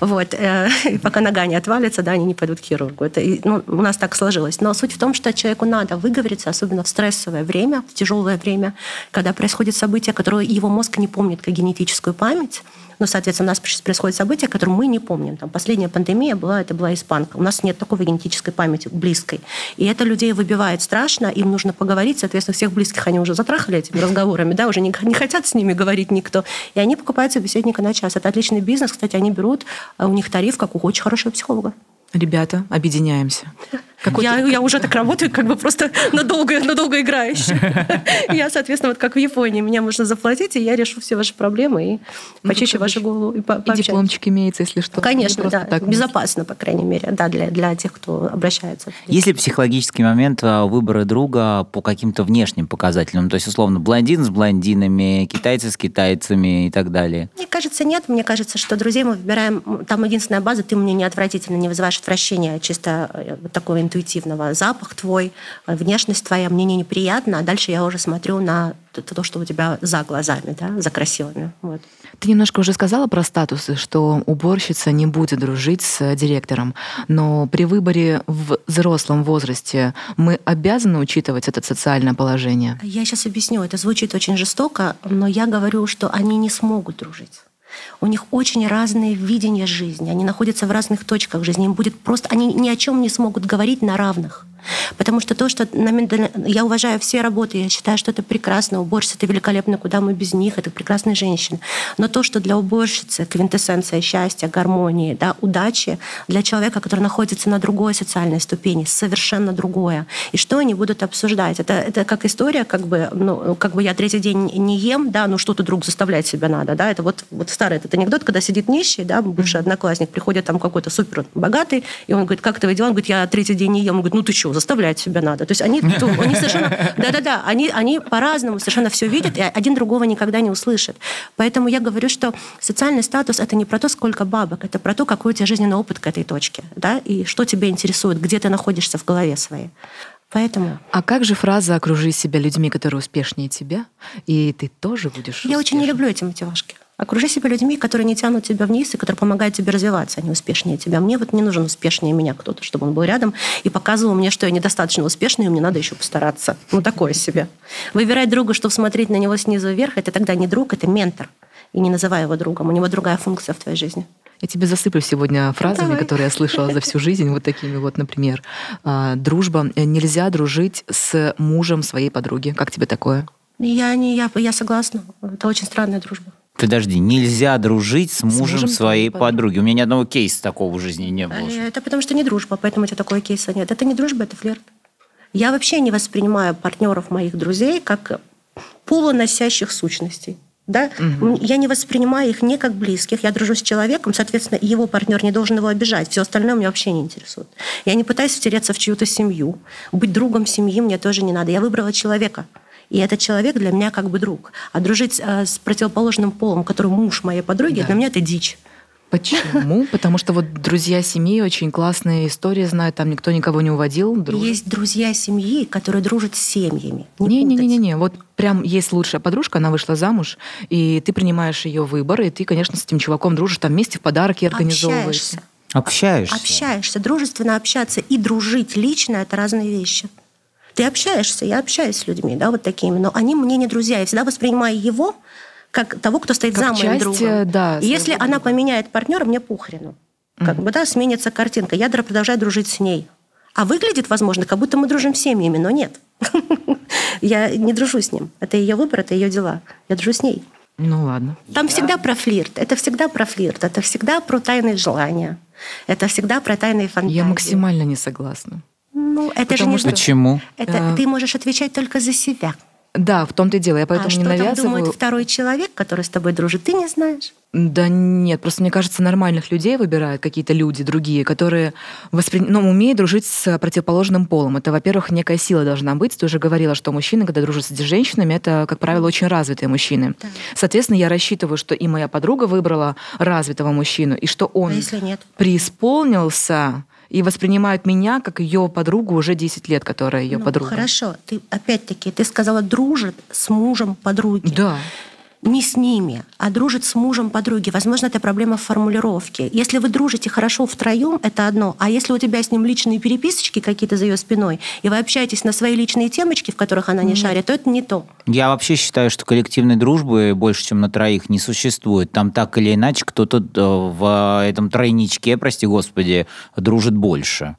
Вот. Э, и пока нога не отвалится, да, они не пойдут к хирургу. Это, ну, у нас так сложилось. Но суть в том, что человеку надо выговориться, особенно в стрессовое время, в тяжелое время, когда происходит событие, которое его мозг не помнит как генетическую память, ну, соответственно, у нас сейчас происходят события, которые мы не помним. Там последняя пандемия была, это была испанка. У нас нет такой генетической памяти близкой. И это людей выбивает страшно, им нужно поговорить. Соответственно, всех близких они уже затрахали этими разговорами, да, уже не, не хотят с ними говорить никто. И они покупают собеседника на час. Это отличный бизнес. Кстати, они берут, а у них тариф, как у очень хорошего психолога.
Ребята, объединяемся.
Я, я уже так работаю, как бы просто надолго, надолго играющий. Я, соответственно, вот как в Японии, мне можно заплатить, и я решу все ваши проблемы и ну, почищу вашу голову. И,
и дипломчик имеется, если что.
Конечно, да. Так безопасно, по крайней мере, да, для, для тех, кто обращается.
Есть ли психологический момент а, выбора друга по каким-то внешним показателям? То есть, условно, блондин с блондинами, китайцы с китайцами и так далее?
Мне кажется, нет. Мне кажется, что друзей мы выбираем... Там единственная база, ты мне не отвратительно не вызываешь отвращения, чисто э, такого интуитивного. Запах твой, э, внешность твоя, мне не неприятно, а дальше я уже смотрю на то, что у тебя за глазами, да, за красивыми. Вот.
Ты немножко уже сказала про статусы, что уборщица не будет дружить с директором, но при выборе в взрослом возрасте мы обязаны учитывать это социальное положение?
Я сейчас объясню. Это звучит очень жестоко, но я говорю, что они не смогут дружить. У них очень разные видения жизни, они находятся в разных точках жизни, им будет просто, они ни о чем не смогут говорить на равных. Потому что то, что я уважаю все работы, я считаю, что это прекрасно, уборщица это великолепно, куда мы без них, это прекрасные женщины. Но то, что для уборщицы квинтэссенция счастья, гармонии, да, удачи, для человека, который находится на другой социальной ступени, совершенно другое. И что они будут обсуждать? Это, это как история, как бы, ну, как бы я третий день не ем, да, ну что-то друг заставлять себя надо, да, это вот, вот старый этот анекдот, когда сидит нищий, да, бывший одноклассник, приходит там какой-то супер богатый, и он говорит, как ты дела? Он говорит, я третий день не ем. Он говорит, ну ты что, заставлять себя надо. То есть они, они совершенно, да-да-да, они, они по-разному совершенно все видят, и один другого никогда не услышит. Поэтому я говорю, что социальный статус это не про то, сколько бабок, это про то, какой у тебя жизненный опыт к этой точке, да, и что тебя интересует, где ты находишься в голове своей. Поэтому...
А как же фраза «окружи себя людьми, которые успешнее тебя», и ты тоже будешь
Я
успешным?
очень не люблю эти мотивашки. Окружи себя людьми, которые не тянут тебя вниз и которые помогают тебе развиваться, они успешнее тебя. Мне вот не нужен успешнее меня кто-то, чтобы он был рядом и показывал мне, что я недостаточно успешная, и мне надо еще постараться. Ну, такое себе. Выбирать друга, чтобы смотреть на него снизу вверх, это тогда не друг, это ментор. И не называй его другом. У него другая функция в твоей жизни.
Я тебе засыплю сегодня фразами, Давай. которые я слышала за всю жизнь, вот такими вот, например. «А, дружба. Нельзя дружить с мужем своей подруги. Как тебе такое?
Я не, я, я согласна. Это очень странная дружба.
Подожди, нельзя дружить с мужем, с мужем своей подруги. подруги. У меня ни одного кейса такого в жизни не было.
Э, это потому что не дружба, поэтому у тебя такого кейса нет. Это не дружба, это флирт. Я вообще не воспринимаю партнеров моих друзей как полуносящих сущностей. Да? Угу. Я не воспринимаю их не как близких. Я дружу с человеком, соответственно, его партнер не должен его обижать. Все остальное меня вообще не интересует. Я не пытаюсь втереться в чью-то семью. Быть другом семьи мне тоже не надо. Я выбрала человека. И этот человек для меня как бы друг. А дружить э, с противоположным полом, который муж моей подруги, да. для меня это дичь.
Почему? Потому что вот друзья семьи очень классные истории знают, там никто никого не уводил.
Дружит. Есть друзья семьи, которые дружат с семьями.
Не-не-не-не, вот прям есть лучшая подружка, она вышла замуж, и ты принимаешь ее выбор, и ты, конечно, с этим чуваком дружишь, там вместе в подарки организовываете.
Общаешься.
Общаешься.
Общаешься. Дружественно общаться и дружить лично – это разные вещи. Ты общаешься, я общаюсь с людьми, да, вот такими, но они мне не друзья. Я всегда воспринимаю его как того, кто стоит
Как
за моим
часть,
другом.
да,
И если
своего
она поменяет партнера, мне похрену. Как бы, да, сменится картинка. Я продолжаю дружить с ней. А выглядит, возможно, как будто мы дружим семьями, но нет. Я не дружу с ним. Это ее выбор, это ее дела. Я дружу с ней.
Ну ладно.
Там всегда про флирт. Это всегда про флирт. Это всегда про тайные желания. Это всегда про тайные фантазии.
Я максимально не согласна.
Ну, это же
Потому
не
что-
Почему?
Это
Э,
ты можешь отвечать только за себя.
Да, в том-то и дело. Я поэтому
а что
не
там
навязываю.
думает второй человек, который с тобой дружит, ты не знаешь.
Да нет, просто мне кажется, нормальных людей выбирают какие-то люди другие, которые воспри... ну, умеют дружить с противоположным полом. Это, во-первых, некая сила должна быть. Ты уже говорила, что мужчины, когда дружат с женщинами, это, как правило, очень развитые мужчины.
Да.
Соответственно, я рассчитываю, что и моя подруга выбрала развитого мужчину, и что он
А если нет?
преисполнился и воспринимает меня как ее подругу уже 10 лет, которая ее
Ну,
подруга.
Хорошо. Ты опять-таки, ты сказала, дружит с мужем подруги.
Да.
Не с ними, а дружит с мужем подруги. Возможно, это проблема в формулировке. Если вы дружите хорошо втроем, это одно. А если у тебя с ним личные переписочки какие-то за ее спиной, и вы общаетесь на свои личные темочки, в которых она не шарит, то это не то.
Я вообще считаю, что коллективной дружбы больше, чем на троих, не существует. Там так или иначе кто-то э, в этом тройничке, прости господи, дружит больше.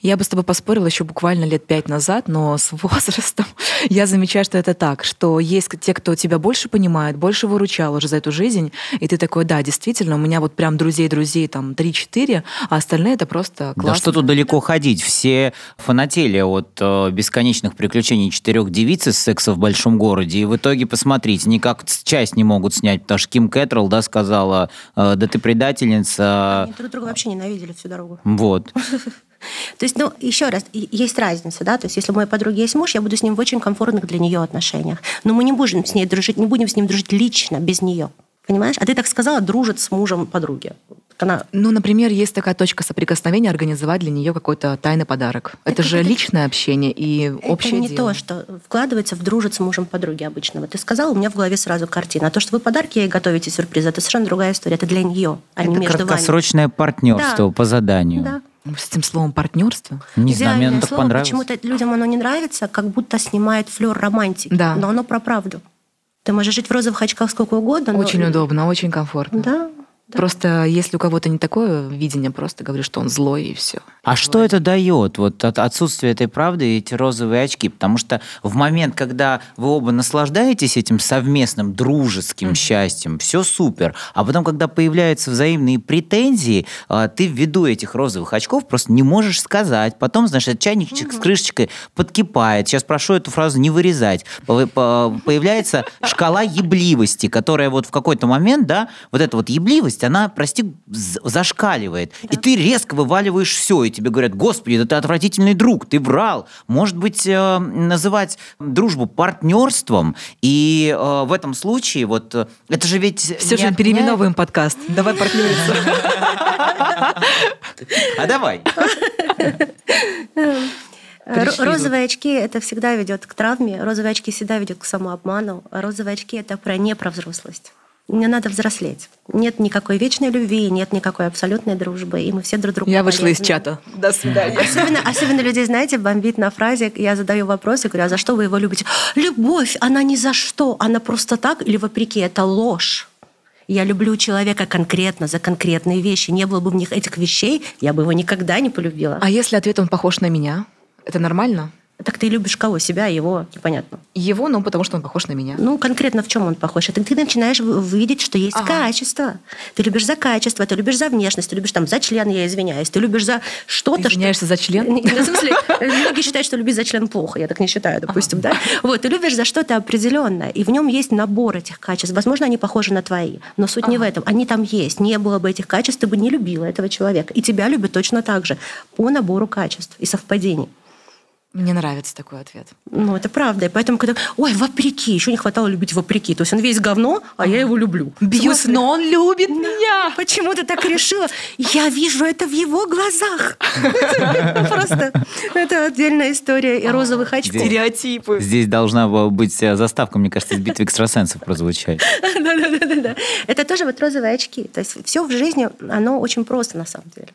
Я бы с тобой поспорила еще буквально лет пять назад, но с возрастом я замечаю, что это так, что есть те, кто тебя больше понимает, больше выручал уже за эту жизнь, и ты такой, да, действительно, у меня вот прям друзей-друзей там 3-4, а остальные это просто классно.
Да что тут далеко ходить? Все фанатели от э, бесконечных приключений четырех девиц из секса в большом городе. И в итоге, посмотрите, никак часть не могут снять, потому что Ким Кэтрелл, да, сказала, э, да ты предательница.
Они друг друга вообще ненавидели всю дорогу.
Вот.
То есть, ну, еще раз, есть разница, да, то есть, если у моей подруги есть муж, я буду с ним в очень комфортных для нее отношениях. Но мы не будем с ней дружить, не будем с ним дружить лично, без нее. Понимаешь? А ты так сказала, дружит с мужем подруги. Так Она
Ну, например, есть такая точка соприкосновения, организовать для нее какой-то тайный подарок. Это,
Это
же
вот-
личное общение и
это
общее
не
дело.
то, что вкладывается в дружит с мужем подруги обычного. Ты сказала, у меня в голове сразу картина. А то, что вы подарки ей готовите, сюрпризы, это совершенно другая история. Это для нее, а не
Это
между вами.
краткосрочное партнерство
Да.
по заданию.
Да.
С этим словом партнерство.
Не знаю, мне
Идеальное
оно так
слово.
понравилось.
Почему-то людям оно не нравится, как будто снимает флер романтики.
Да.
Но оно про правду. Ты можешь жить в розовых очках сколько угодно. но-
Очень удобно, очень комфортно.
Да. Да.
Просто если у кого-то не такое видение, просто говорю, что он злой и все.
А что это дает, вот от отсутствие этой правды и эти розовые очки? Потому что в момент, когда вы оба наслаждаетесь этим совместным дружеским счастьем, все супер. А потом, когда появляются взаимные претензии, а, ты ввиду этих розовых очков просто не можешь сказать. Потом, знаешь, этот чайничек с крышечкой подкипает. Сейчас прошу эту фразу не вырезать. По- по- Появляется шкала ебливости, которая вот в какой-то момент, да, вот эта вот ебливость, она, прости, зашкаливает. И ты резко вываливаешь все, и тебе говорят, господи, да ты отвратительный друг, ты врал. Может быть, э, называть дружбу партнерством, и э, в этом случае вот э, это же ведь...
Все же
отменяет-
переименовываем подкаст. Давай партнериться.
А давай.
Пришли
Розовые очки это всегда ведет к травме, розовые очки всегда ведет к самообману, а розовые очки это про не про взрослость. Не надо взрослеть. Нет никакой вечной любви, нет никакой абсолютной дружбы, и мы все друг другу
Я вышла из чата. До свидания.
Особенно, особенно людей, знаете, бомбит на фразе, я задаю вопрос и говорю, а за что вы его любите? Любовь, она не за что, она просто так или вопреки, это ложь. Я люблю человека конкретно, за конкретные вещи. Не было бы в них этих вещей, я бы его никогда не полюбила.
А если ответ он похож на меня? Это нормально?
Так ты любишь кого? Себя, его? Непонятно.
Его, ну, потому что он похож на меня.
Ну, конкретно в чем он похож? Это ты начинаешь видеть, что есть
Ага.
качество. Ты любишь за качество, ты любишь за внешность, ты любишь там за член, я извиняюсь, ты любишь за что-то.
Ты извиняешься за член?
В смысле, многие считают, что любить за член плохо, я так не считаю, допустим, да? Вот, ты любишь за что-то определенное, и в нем есть набор этих качеств. Возможно, они похожи на твои, но суть не в этом. Они там есть. Не было бы этих качеств, ты бы не любила этого человека. И тебя любят точно так же, по набору качеств и совпадений.
Мне нравится такой ответ.
Ну, это правда. И поэтому, когда... Ой, вопреки. Еще не хватало любить вопреки. То есть он весь говно, а я его люблю. Смысле?
но он любит меня.
Почему ты так решила? Я вижу это в его глазах. Просто это отдельная история и розовых очков.
Стереотипы.
Здесь должна была быть э, заставка, мне кажется, из битвы экстрасенсов прозвучать.
Да-да-да. Это тоже вот розовые очки. То есть все в жизни, оно очень просто на самом деле.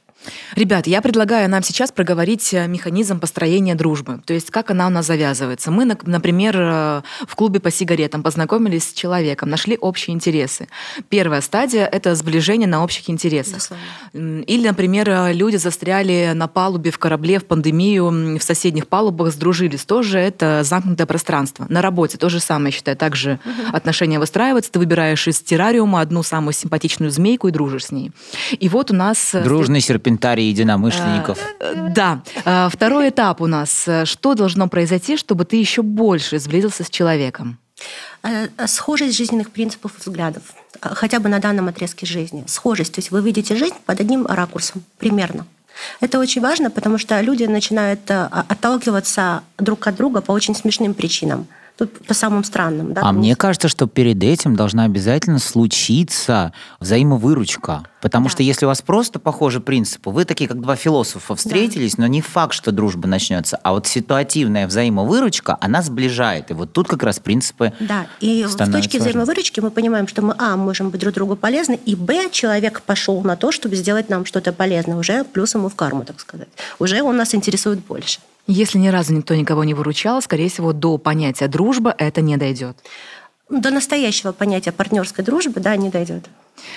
Ребят, я предлагаю нам сейчас проговорить э, механизм построения дружбы. То есть как она у нас завязывается. Мы, например, э, в клубе по сигаретам познакомились с человеком, нашли общие интересы. Первая стадия – это сближение на общих интересах. Безусловно. Или, например, э, люди застряли на палубе в корабле в пандемию, в соседних палубах сдружились. Тоже это замкнутое пространство. На работе то же самое, я считаю. Также угу. отношения выстраиваются. Ты выбираешь из террариума одну самую симпатичную змейку и дружишь с ней. И вот у нас...
Дружный серпентарий единомышленников.
Э, да. Э, второй этап у нас. Что должно произойти, чтобы ты еще больше сблизился с человеком?
Э, схожесть жизненных принципов и взглядов, хотя бы на данном отрезке жизни. Схожесть, то есть вы видите жизнь под одним ракурсом, примерно. Это очень важно, потому что люди начинают отталкиваться друг от друга по очень смешным причинам – Тут по самым странным. Да,
а мне кажется, что перед этим должна обязательно случиться взаимовыручка. Потому да. что если у вас просто похожи принципы, вы такие, как два философа, встретились, да. но не факт, что дружба начнется. А вот ситуативная взаимовыручка, она сближает. И вот тут как раз принципы
Да, и в точке взаимовыручки мы понимаем, что мы, а, можем быть друг другу полезны, и, б, человек пошел на то, чтобы сделать нам что-то полезное. Уже плюс ему в карму, так сказать. Уже он нас интересует больше.
Если ни разу никто никого не выручал, скорее всего, до понятия дружба это не дойдет.
До настоящего понятия партнерской дружбы, да, не дойдет.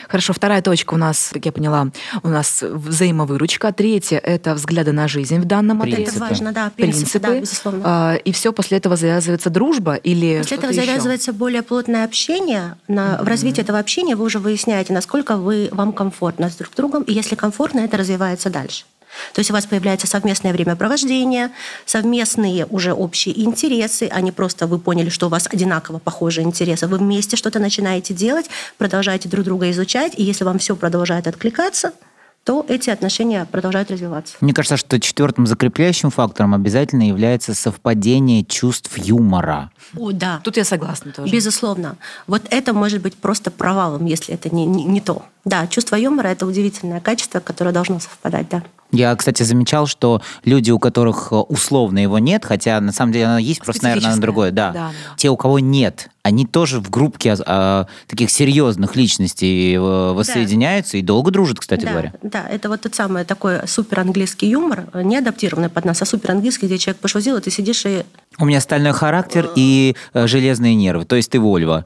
Хорошо, вторая точка у нас, как я поняла, у нас взаимовыручка. Третья – это взгляды на жизнь в данном
принципы. Это важно, да, принципы, принципы. да, безусловно.
А, и все после этого завязывается дружба или
После этого завязывается
еще?
более плотное общение. На, mm-hmm. В развитии этого общения вы уже выясняете, насколько вы, вам комфортно с друг другом, и если комфортно, это развивается дальше. То есть у вас появляется совместное времяпровождение, совместные уже общие интересы, а не просто вы поняли, что у вас одинаково похожие интересы. Вы вместе что-то начинаете делать, продолжаете друг друга изучать, и если вам все продолжает откликаться, то эти отношения продолжают развиваться.
Мне кажется, что четвертым закрепляющим фактором обязательно является совпадение чувств юмора.
О, да.
Тут я согласна тоже.
Безусловно. Вот это может быть просто провалом, если это не, не, не то. Да, чувство юмора – это удивительное качество, которое должно совпадать, да.
Я, кстати, замечал, что люди, у которых э, условно его нет, хотя на самом деле оно есть, просто, наверное, на другое, да. да. Те, у кого нет, они тоже в группке а, а таких серьезных личностей э, воссоединяются да. и долго дружат, кстати
да,
говоря.
Да, это вот тот самый такой супер английский юмор, не адаптированный под нас, а супер английский, где человек пошутил, и ты сидишь и...
У меня стальной характер и э, железные нервы, то есть ты Вольва.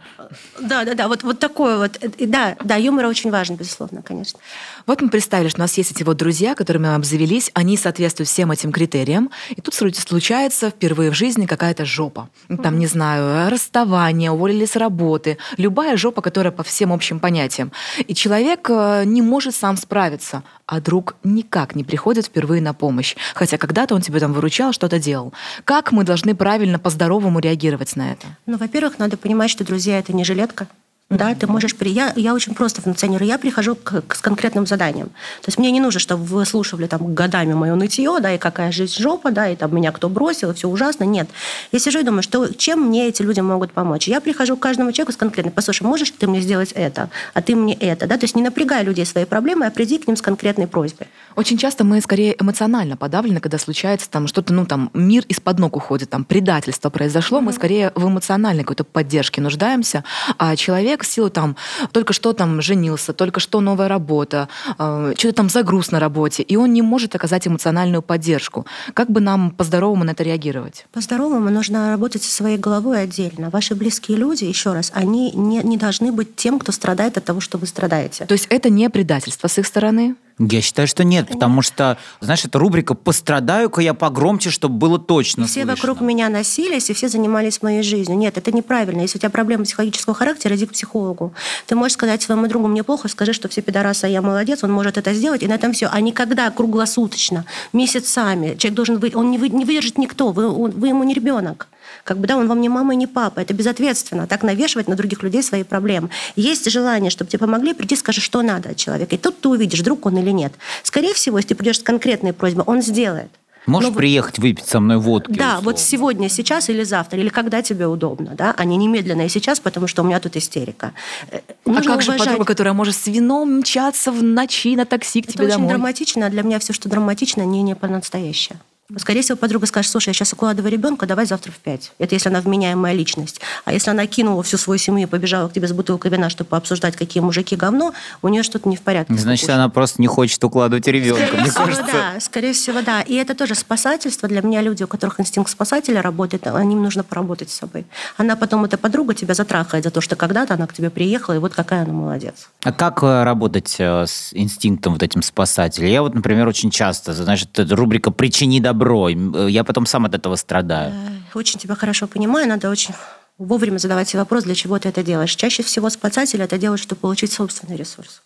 Да, да, да, вот, вот такой вот. Да, да, юмор очень важен, безусловно, конечно.
Вот мы представили, что у нас есть эти вот друзья, которыми мы обзавелись, они соответствуют всем этим критериям, и тут случается впервые в жизни какая-то жопа. Там, не знаю, расставание, уволили с работы, любая жопа, которая по всем общим понятиям. И человек э, не может сам справиться, а друг никак не приходит впервые на помощь, хотя когда-то он тебе там выручал, что-то делал. Как мы должны правильно по-здоровому реагировать на это?
Ну, во-первых, надо понимать, что друзья — это не жилетка, да, ты можешь при... я, я очень просто функционирую. Я прихожу к, к, с конкретным заданием. То есть мне не нужно, чтобы вы слушали там годами мое нытье, да, и какая жизнь жопа, да, и там меня кто бросил, и все ужасно. Нет. Я сижу и думаю, что чем мне эти люди могут помочь. Я прихожу к каждому человеку с конкретным. Послушай, можешь ты мне сделать это, а ты мне это, да? То есть не напрягай людей своей проблемой, а приди к ним с конкретной просьбой.
Очень часто мы скорее эмоционально подавлены, когда случается там что-то, ну там мир из-под ног уходит, там предательство произошло, mm-hmm. мы скорее в эмоциональной какой-то поддержке нуждаемся, а человек человек в силу там только что там женился, только что новая работа, э, что-то там загруз на работе, и он не может оказать эмоциональную поддержку. Как бы нам по-здоровому на это реагировать?
По-здоровому нужно работать со своей головой отдельно. Ваши близкие люди, еще раз, они не, не должны быть тем, кто страдает от того, что вы страдаете.
То есть это не предательство с их стороны?
Я считаю, что нет, потому что, знаешь, это рубрика «Пострадаю-ка я погромче, чтобы было точно
и Все слышно. вокруг меня носились, и все занимались моей жизнью. Нет, это неправильно. Если у тебя проблемы психологического характера, иди к психологу. Ты можешь сказать своему другу «мне плохо», скажи, что все пидорасы, а я молодец, он может это сделать, и на этом все. А никогда круглосуточно, месяцами. Человек должен быть, он не, вы, не выдержит никто, вы, он, вы ему не ребенок. Как бы, да, он вам не мама и не папа. Это безответственно. Так навешивать на других людей свои проблемы. Есть желание, чтобы тебе помогли, приди, скажи, что надо от человека. И тут ты увидишь, друг он или нет. Скорее всего, если ты придешь с конкретной просьбой, он сделает.
Можешь Но, приехать выпить со мной водки?
Да, условно. вот сегодня, сейчас или завтра, или когда тебе удобно, да, а не немедленно и сейчас, потому что у меня тут истерика.
Э, нужно а как уважать... же подруга, которая может с вином мчаться в ночи на такси к
Это
тебе
очень
домой?
драматично, а для меня все, что драматично, не, не по-настоящему. Скорее всего, подруга скажет, слушай, я сейчас укладываю ребенка, давай завтра в пять. Это если она вменяемая личность. А если она кинула всю свою семью и побежала к тебе с бутылкой вина, чтобы обсуждать, какие мужики говно, у нее что-то не в порядке.
Значит, она просто не хочет укладывать ребенка,
Скорее
мне
всего,
кажется.
да. Скорее всего, да. И это тоже спасательство. Для меня люди, у которых инстинкт спасателя работает, а им нужно поработать с собой. Она потом, эта подруга, тебя затрахает за то, что когда-то она к тебе приехала, и вот какая она молодец.
А как э, работать э, с инстинктом вот этим спасателя? Я вот, например, очень часто, значит, рубрика «Причини добро», э, я потом сам от этого страдаю.
Э, Очень тебя хорошо понимаю, надо очень вовремя задавать себе вопрос, для чего ты это делаешь. Чаще всего спасатель это делает, чтобы получить собственный ресурс.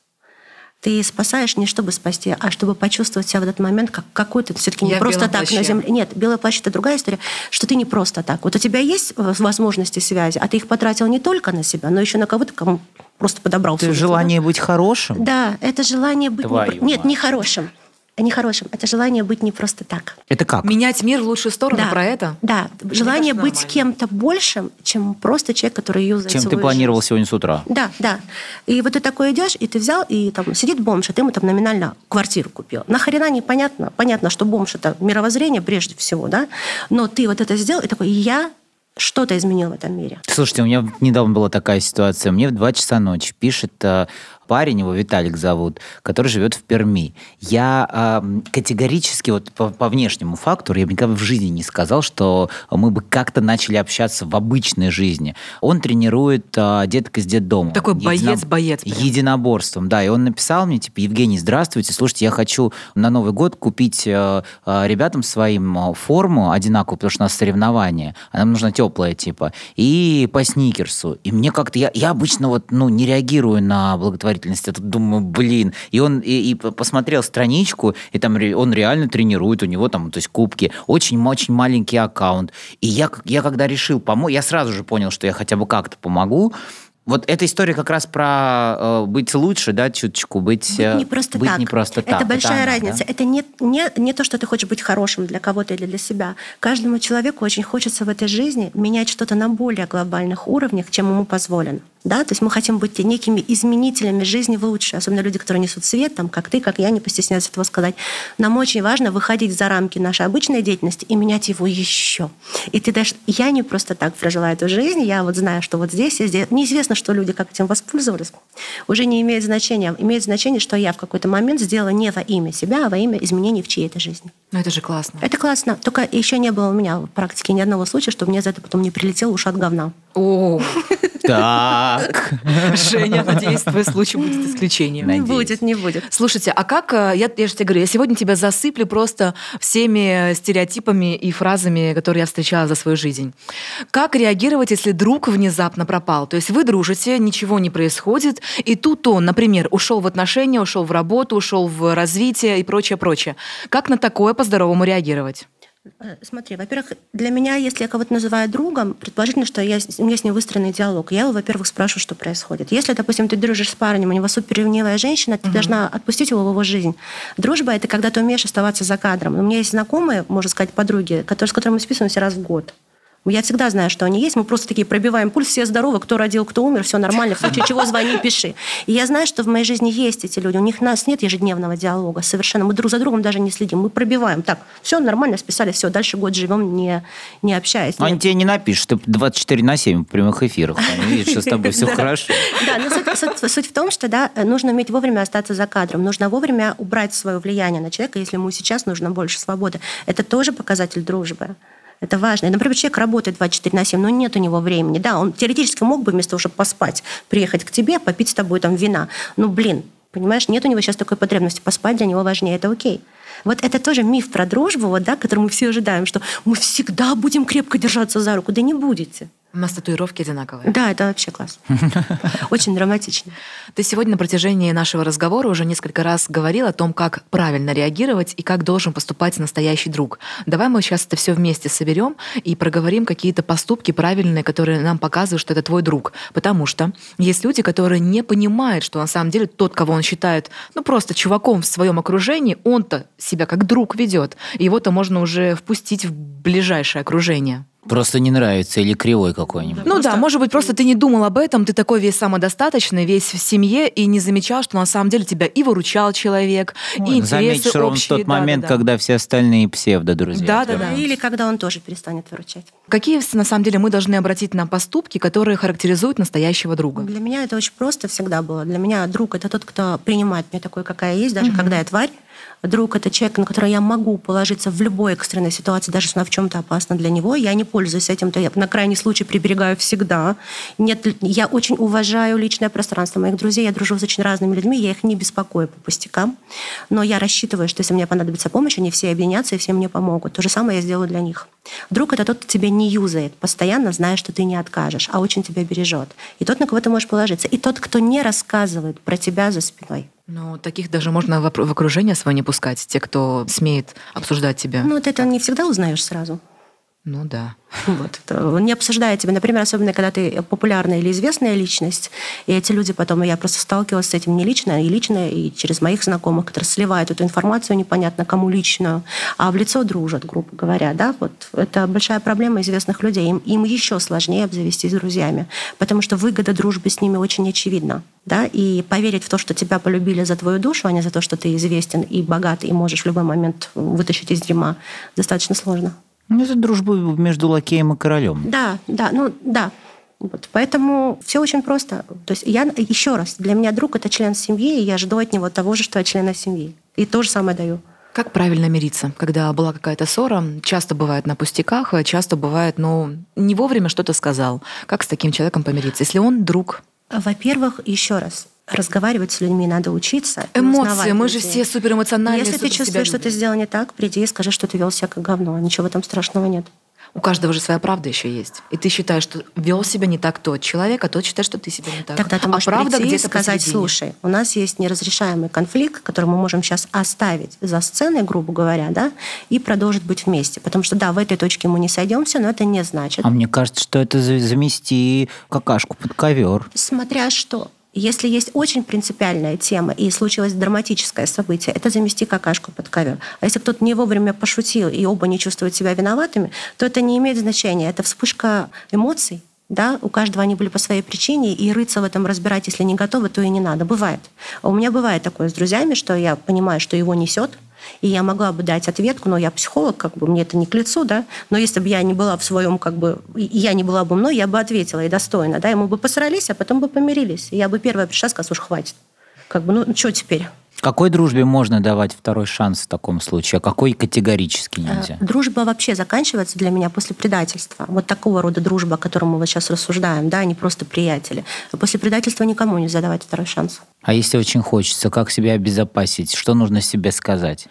Ты спасаешь не чтобы спасти, а чтобы почувствовать себя в этот момент как какой-то все-таки не
Я
просто так
плаще.
на земле. Нет, белый плащ это другая история, что ты не просто так. Вот у тебя есть возможности связи, а ты их потратил не только на себя, но еще на кого-то, кому просто подобрал.
Это желание быть хорошим?
Да, Да, это желание быть... не Нет, не хорошим. Не хорошим. Это желание быть не просто так.
Это как?
Менять мир в лучшую сторону,
да,
про это?
Да, желание
кажется,
быть кем-то большим, чем просто человек, который юзает
Чем ты планировал
жизнь.
сегодня с утра?
Да, да. И вот ты такой идешь, и ты взял, и там сидит бомж, а ты ему там номинально квартиру купил. Нахрена непонятно. Понятно, что бомж это мировоззрение прежде всего, да. Но ты вот это сделал, и такой, я что-то изменил в этом мире.
Слушайте, у меня недавно была такая ситуация. Мне в 2 часа ночи пишет э, парень, его Виталик зовут, который живет в Перми. Я э, категорически, вот по, по внешнему фактору, я бы никогда в жизни не сказал, что мы бы как-то начали общаться в обычной жизни. Он тренирует э, деток из детдома.
Такой
Едино-
боец-боец прям.
Единоборством, да. И он написал мне, типа, Евгений, здравствуйте, слушайте, я хочу на Новый год купить э, э, ребятам своим э, форму одинаковую, потому что у нас соревнования, а нам нужна теплая, типа, и по сникерсу. И мне как-то, я, я обычно вот, ну, не реагирую на благотворительность, я тут думаю, блин. И он и, и посмотрел страничку, и там он реально тренирует, у него там, то есть кубки, очень-очень маленький аккаунт. И я, я когда решил помочь, я сразу же понял, что я хотя бы как-то помогу, вот эта история как раз про э, быть лучше, да, чуточку, быть,
Быть
э,
не просто
быть
так.
не просто так.
Это большая
она,
разница.
да?
Это не, не, не то, что ты хочешь быть хорошим для кого-то или для себя. Каждому человеку очень хочется в этой жизни менять что-то на более глобальных уровнях, чем ему позволено. Да? То есть мы хотим быть некими изменителями жизни в лучшее. Особенно люди, которые несут свет, там, как ты, как я, не постесняюсь этого сказать. Нам очень важно выходить за рамки нашей обычной деятельности и менять его еще. И ты даже... Я не просто так прожила эту жизнь. Я вот знаю, что вот здесь и здесь... Неизвестно, что люди как этим воспользовались. Уже не имеет значения. Имеет значение, что я в какой-то момент сделала не во имя себя, а во имя изменений в чьей-то жизни.
Ну это же классно.
Это классно. Только еще не было у меня в практике ни одного случая, чтобы мне за это потом не прилетел уж от говна.
О,
Так.
Женя, надеюсь, твой случай будет исключением.
Не будет, не будет.
Слушайте, а как, э, я, я же тебе говорю, я сегодня тебя засыплю просто всеми стереотипами и фразами, которые я встречала за свою жизнь. Как реагировать, если друг внезапно пропал? То есть вы дружите, ничего не происходит, и тут он, например, ушел в отношения, ушел в работу, ушел в развитие и прочее, прочее. Как на такое по-здоровому реагировать?
Смотри, во-первых, для меня, если я кого-то называю другом, предположительно, что я, у меня с ним выстроенный диалог. Я его, во-первых, спрашиваю, что происходит. Если, допустим, ты дружишь с парнем, у него суперревнивая женщина, ты должна отпустить его в его жизнь. Дружба — это когда ты умеешь оставаться за кадром. У меня есть знакомые, можно сказать, подруги, которые, с которыми мы списываемся раз в год. Я всегда знаю, что они есть. Мы просто такие пробиваем пульс, все здоровы, кто родил, кто умер, все нормально. В случае чего звони, пиши. И я знаю, что в моей жизни есть эти люди. У них нас нет ежедневного диалога совершенно. Мы друг за другом даже не следим. Мы пробиваем. Так, все нормально, списали, все, дальше год живем, не, не общаясь.
Они
Нет.
тебе не напишут, ты 24 на 7 в прямых эфирах. Они видят, что с тобой все хорошо.
Да, но суть в том, что да, нужно уметь вовремя остаться за кадром, нужно вовремя убрать свое влияние на человека, если ему сейчас нужно больше свободы. Это тоже показатель дружбы. Это важно. И, Например, человек работает 24 на 7, но нет у него времени. Да, он теоретически мог бы вместо того, чтобы поспать, приехать к тебе, попить с тобой там вина. Ну, блин, понимаешь, нет у него сейчас такой потребности. Поспать для него важнее, это окей. Вот это тоже миф про дружбу, вот, да, который мы все ожидаем, что мы всегда будем крепко держаться за руку. Да не будете.
У нас татуировки одинаковые.
Да, это вообще классно. Очень драматично.
Ты сегодня на протяжении нашего разговора уже несколько раз говорил о том, как правильно реагировать и как должен поступать настоящий друг. Давай мы сейчас это все вместе соберем и проговорим какие-то поступки правильные, которые нам показывают, что это твой друг. Потому что есть люди, которые не понимают, что на самом деле тот, кого он считает, ну просто чуваком в своем окружении, он-то себя как друг ведет. И его-то можно уже впустить в ближайшее окружение.
Просто не нравится или кривой какой-нибудь.
Ну да, может быть, просто ты не думал об этом, ты такой весь самодостаточный, весь в семье, и не замечал, что на самом деле тебя и выручал человек, и
Ну,
интересы
Заметишь ровно в
общие.
тот момент,
Да-да-да.
когда все остальные псевдо-друзья.
Да-да-да.
Или когда он тоже перестанет выручать.
Какие, на самом деле, мы должны обратить на поступки, которые характеризуют настоящего друга?
Для меня это очень просто всегда было. Для меня друг это тот, кто принимает меня такой, какая я есть, даже когда я тварь. Друг это человек, на которого я могу положиться в любой экстренной ситуации, даже если она в чем-то опасна для него. Я не пользуюсь этим, то я на крайний случай приберегаю всегда. Нет, я очень уважаю личное пространство моих друзей. Я дружу с очень разными людьми, я их не беспокою по пустякам. Но я рассчитываю, что если мне понадобится помощь, они все объединятся и все мне помогут. То же самое я сделаю для них. Друг это тот, кто тебя не юзает, постоянно зная, что ты не откажешь, а очень тебя бережет. И тот, на кого ты можешь положиться. И тот, кто не рассказывает про тебя за спиной.
Ну, таких даже можно в окружение свое не пускать, те, кто смеет обсуждать тебя.
Ну, вот это не всегда узнаешь сразу.
Ну да.
Вот, не обсуждая тебя. Например, особенно когда ты популярная или известная личность, и эти люди потом, я просто сталкивалась с этим не лично, и лично, и через моих знакомых, которые сливают эту информацию непонятно кому личную, а в лицо дружат, грубо говоря. Да? Вот это большая проблема известных людей. Им, им еще сложнее обзавестись друзьями, потому что выгода дружбы с ними очень очевидна. Да? И поверить в то, что тебя полюбили за твою душу, а не за то, что ты известен и богат, и можешь в любой момент вытащить из дерьма, достаточно сложно.
Ну, это дружба между лакеем и королем.
Да, да, ну да. Вот, поэтому все очень просто. То есть я еще раз, для меня друг это член семьи, и я жду от него того же, что от члена семьи. И то же самое даю.
Как правильно мириться, когда была какая-то ссора? Часто бывает на пустяках, а часто бывает, ну, не вовремя что-то сказал. Как с таким человеком помириться, если он друг?
Во-первых, еще раз, разговаривать с людьми надо учиться.
Эмоции, мы же все суперэмоциональные.
Если ты чувствуешь, что ты сделал не так, приди и скажи, что ты вел себя как говно. Ничего в этом страшного нет.
У каждого же своя правда еще есть. И ты считаешь, что вел себя не так тот человек, а тот считает, что ты себя не так.
Тогда ты
а
можешь
правда
прийти и
где-то
сказать,
посередине.
слушай, у нас есть неразрешаемый конфликт, который мы можем сейчас оставить за сценой, грубо говоря, да, и продолжить быть вместе. Потому что, да, в этой точке мы не сойдемся, но это не значит,
А мне кажется, что это за- замести какашку под ковер.
смотря что. Если есть очень принципиальная тема и случилось драматическое событие, это замести какашку под ковер. А если кто-то не вовремя пошутил и оба не чувствуют себя виноватыми, то это не имеет значения. Это вспышка эмоций. Да, у каждого они были по своей причине, и рыться в этом разбирать, если не готовы, то и не надо. Бывает. А у меня бывает такое с друзьями, что я понимаю, что его несет, и я могла бы дать ответку, но я психолог, как бы мне это не к лицу, да. Но если бы я не была в своем, как бы, я не была бы мной, я бы ответила и достойно, да. И мы бы посрались, а потом бы помирились. И я бы первая пришла и сказала, слушай, хватит. Как бы, ну, что теперь?
Какой дружбе можно давать второй шанс в таком случае, а какой категорически
Э,
нельзя?
Дружба вообще заканчивается для меня после предательства. Вот такого рода дружба, о котором мы вот сейчас рассуждаем, да, а не просто приятели. После предательства никому нельзя давать второй шанс.
А если очень хочется, как себя обезопасить? Что нужно себе сказать?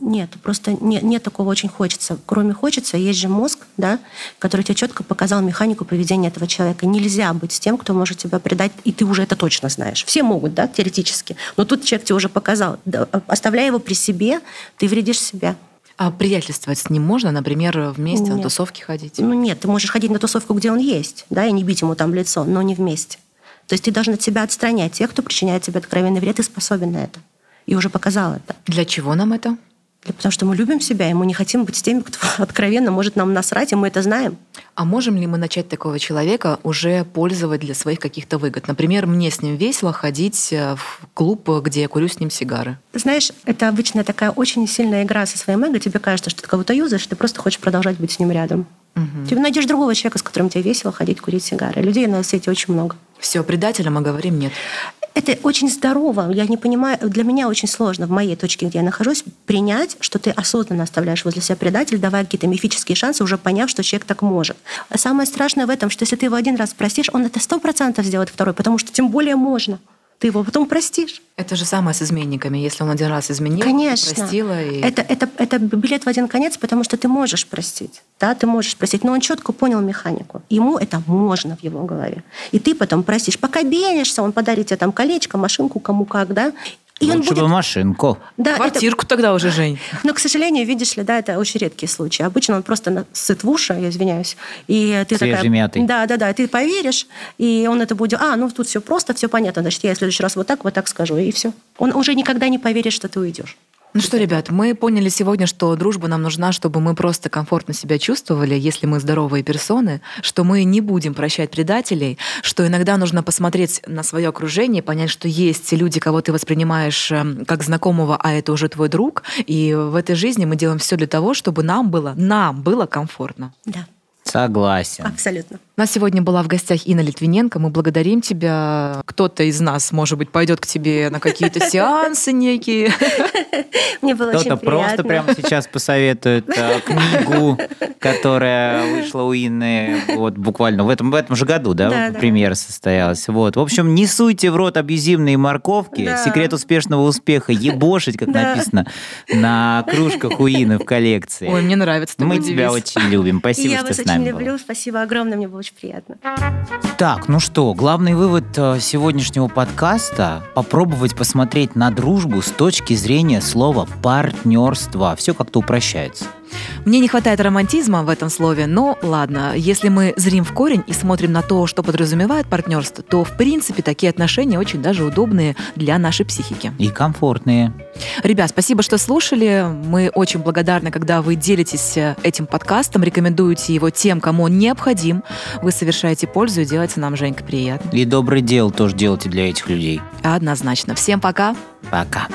Нет, просто нет, нет такого очень хочется. Кроме хочется, есть же мозг, да, который тебе четко показал механику поведения этого человека. Нельзя быть с тем, кто может тебя предать, и ты уже это точно знаешь. Все могут, да, теоретически. Но тут человек тебе уже показал. Да, оставляя его при себе, ты вредишь себя.
А приятельствовать с ним можно, например, вместе на
Нет.
тусовки ходить?
Ну нет, ты можешь ходить на тусовку, где он есть, да, и не бить ему там лицо, но не вместе. То есть ты должен от себя отстранять тех, кто причиняет тебе откровенный вред и способен на это. И уже показал это.
Для чего нам это?
Потому что мы любим себя, и мы не хотим быть теми, кто откровенно может нам насрать, и мы это знаем.
А можем ли мы начать такого человека уже пользовать для своих каких-то выгод? Например, мне с ним весело ходить э, в клуб, где я курю с ним сигары.
Знаешь, это обычно такая очень сильная игра со своим эго. Тебе кажется, что ты кого-то юзаешь, ты просто хочешь продолжать быть с ним рядом. Ты найдешь другого человека, с которым тебе весело ходить, курить сигары. Людей на свете очень много.
Все, предателям мы говорим нет.
Это очень здорово. Я не понимаю, для меня очень сложно в моей точке, где я нахожусь, принять, что ты осознанно оставляешь возле себя предатель, давая какие-то мифические шансы, уже поняв, что человек так может. А самое страшное в этом, что если ты его один раз простишь, он это сто процентов сделает второй, потому что тем более можно. Ты его потом простишь.
Это же самое с изменниками. Если он один раз изменил,
Конечно.
простила. И...
Это, это, это билет в один конец, потому что ты можешь простить. Да, ты можешь простить. Но он четко понял механику. Ему это можно в его голове. И ты потом простишь. Пока бенишься, он подарит тебе там колечко, машинку, кому как, да. И он будет...
бы машинку.
Да, это-
Квартирку тогда уже, Жень.
Но, к сожалению, видишь ли, да, это очень редкие случаи. Обычно он просто сыт в уши, я извиняюсь. И ты такая...
Свежемятый.
Да, да, да. Ты поверишь, и он это будет... А, ну тут все просто, все понятно. Значит, я в следующий раз вот так, вот так скажу, и все. Он уже никогда не поверит, что ты уйдешь.
Ну что, ребят, мы поняли сегодня, что дружба нам нужна, чтобы мы просто комфортно себя чувствовали, если мы здоровые персоны, что мы не будем прощать предателей, что иногда нужно посмотреть на свое окружение, понять, что есть люди, кого ты воспринимаешь эм, как знакомого, а это уже твой друг. И в этой жизни мы делаем все для того, чтобы нам было, нам было комфортно.
Да.
Согласен.
Абсолютно.
У нас сегодня была в гостях Инна Литвиненко. Мы благодарим тебя. Кто-то из нас, может быть, пойдет к тебе на какие-то сеансы некие.
Мне было очень
Кто-то просто прямо сейчас посоветует э, книгу, которая вышла у Инны вот буквально в этом, в этом же году, да, премьера состоялась. Вот. В общем, не суйте в рот абьюзивные морковки. Секрет успешного успеха – ебошить, как написано на кружках у Инны в коллекции.
Ой, мне нравится
Мы тебя очень любим. Спасибо, что с нами.
Люблю. Спасибо огромное, мне было очень приятно.
Так, ну что, главный вывод э, сегодняшнего подкаста – попробовать посмотреть на дружбу с точки зрения слова «партнерство». Все как-то упрощается.
Мне не хватает романтизма в этом слове, но ладно, если мы зрим в корень и смотрим на то, что подразумевает партнерство, то в принципе такие отношения очень даже удобные для нашей психики.
И комфортные.
Ребят, спасибо, что слушали. Мы очень благодарны, когда вы делитесь э, этим подкастом, рекомендуете его тем, кому он необходим. Вы совершаете пользу и делаете нам, Женька, приятно.
И доброе дело тоже делайте для этих людей.
Однозначно. Всем пока.
Пока.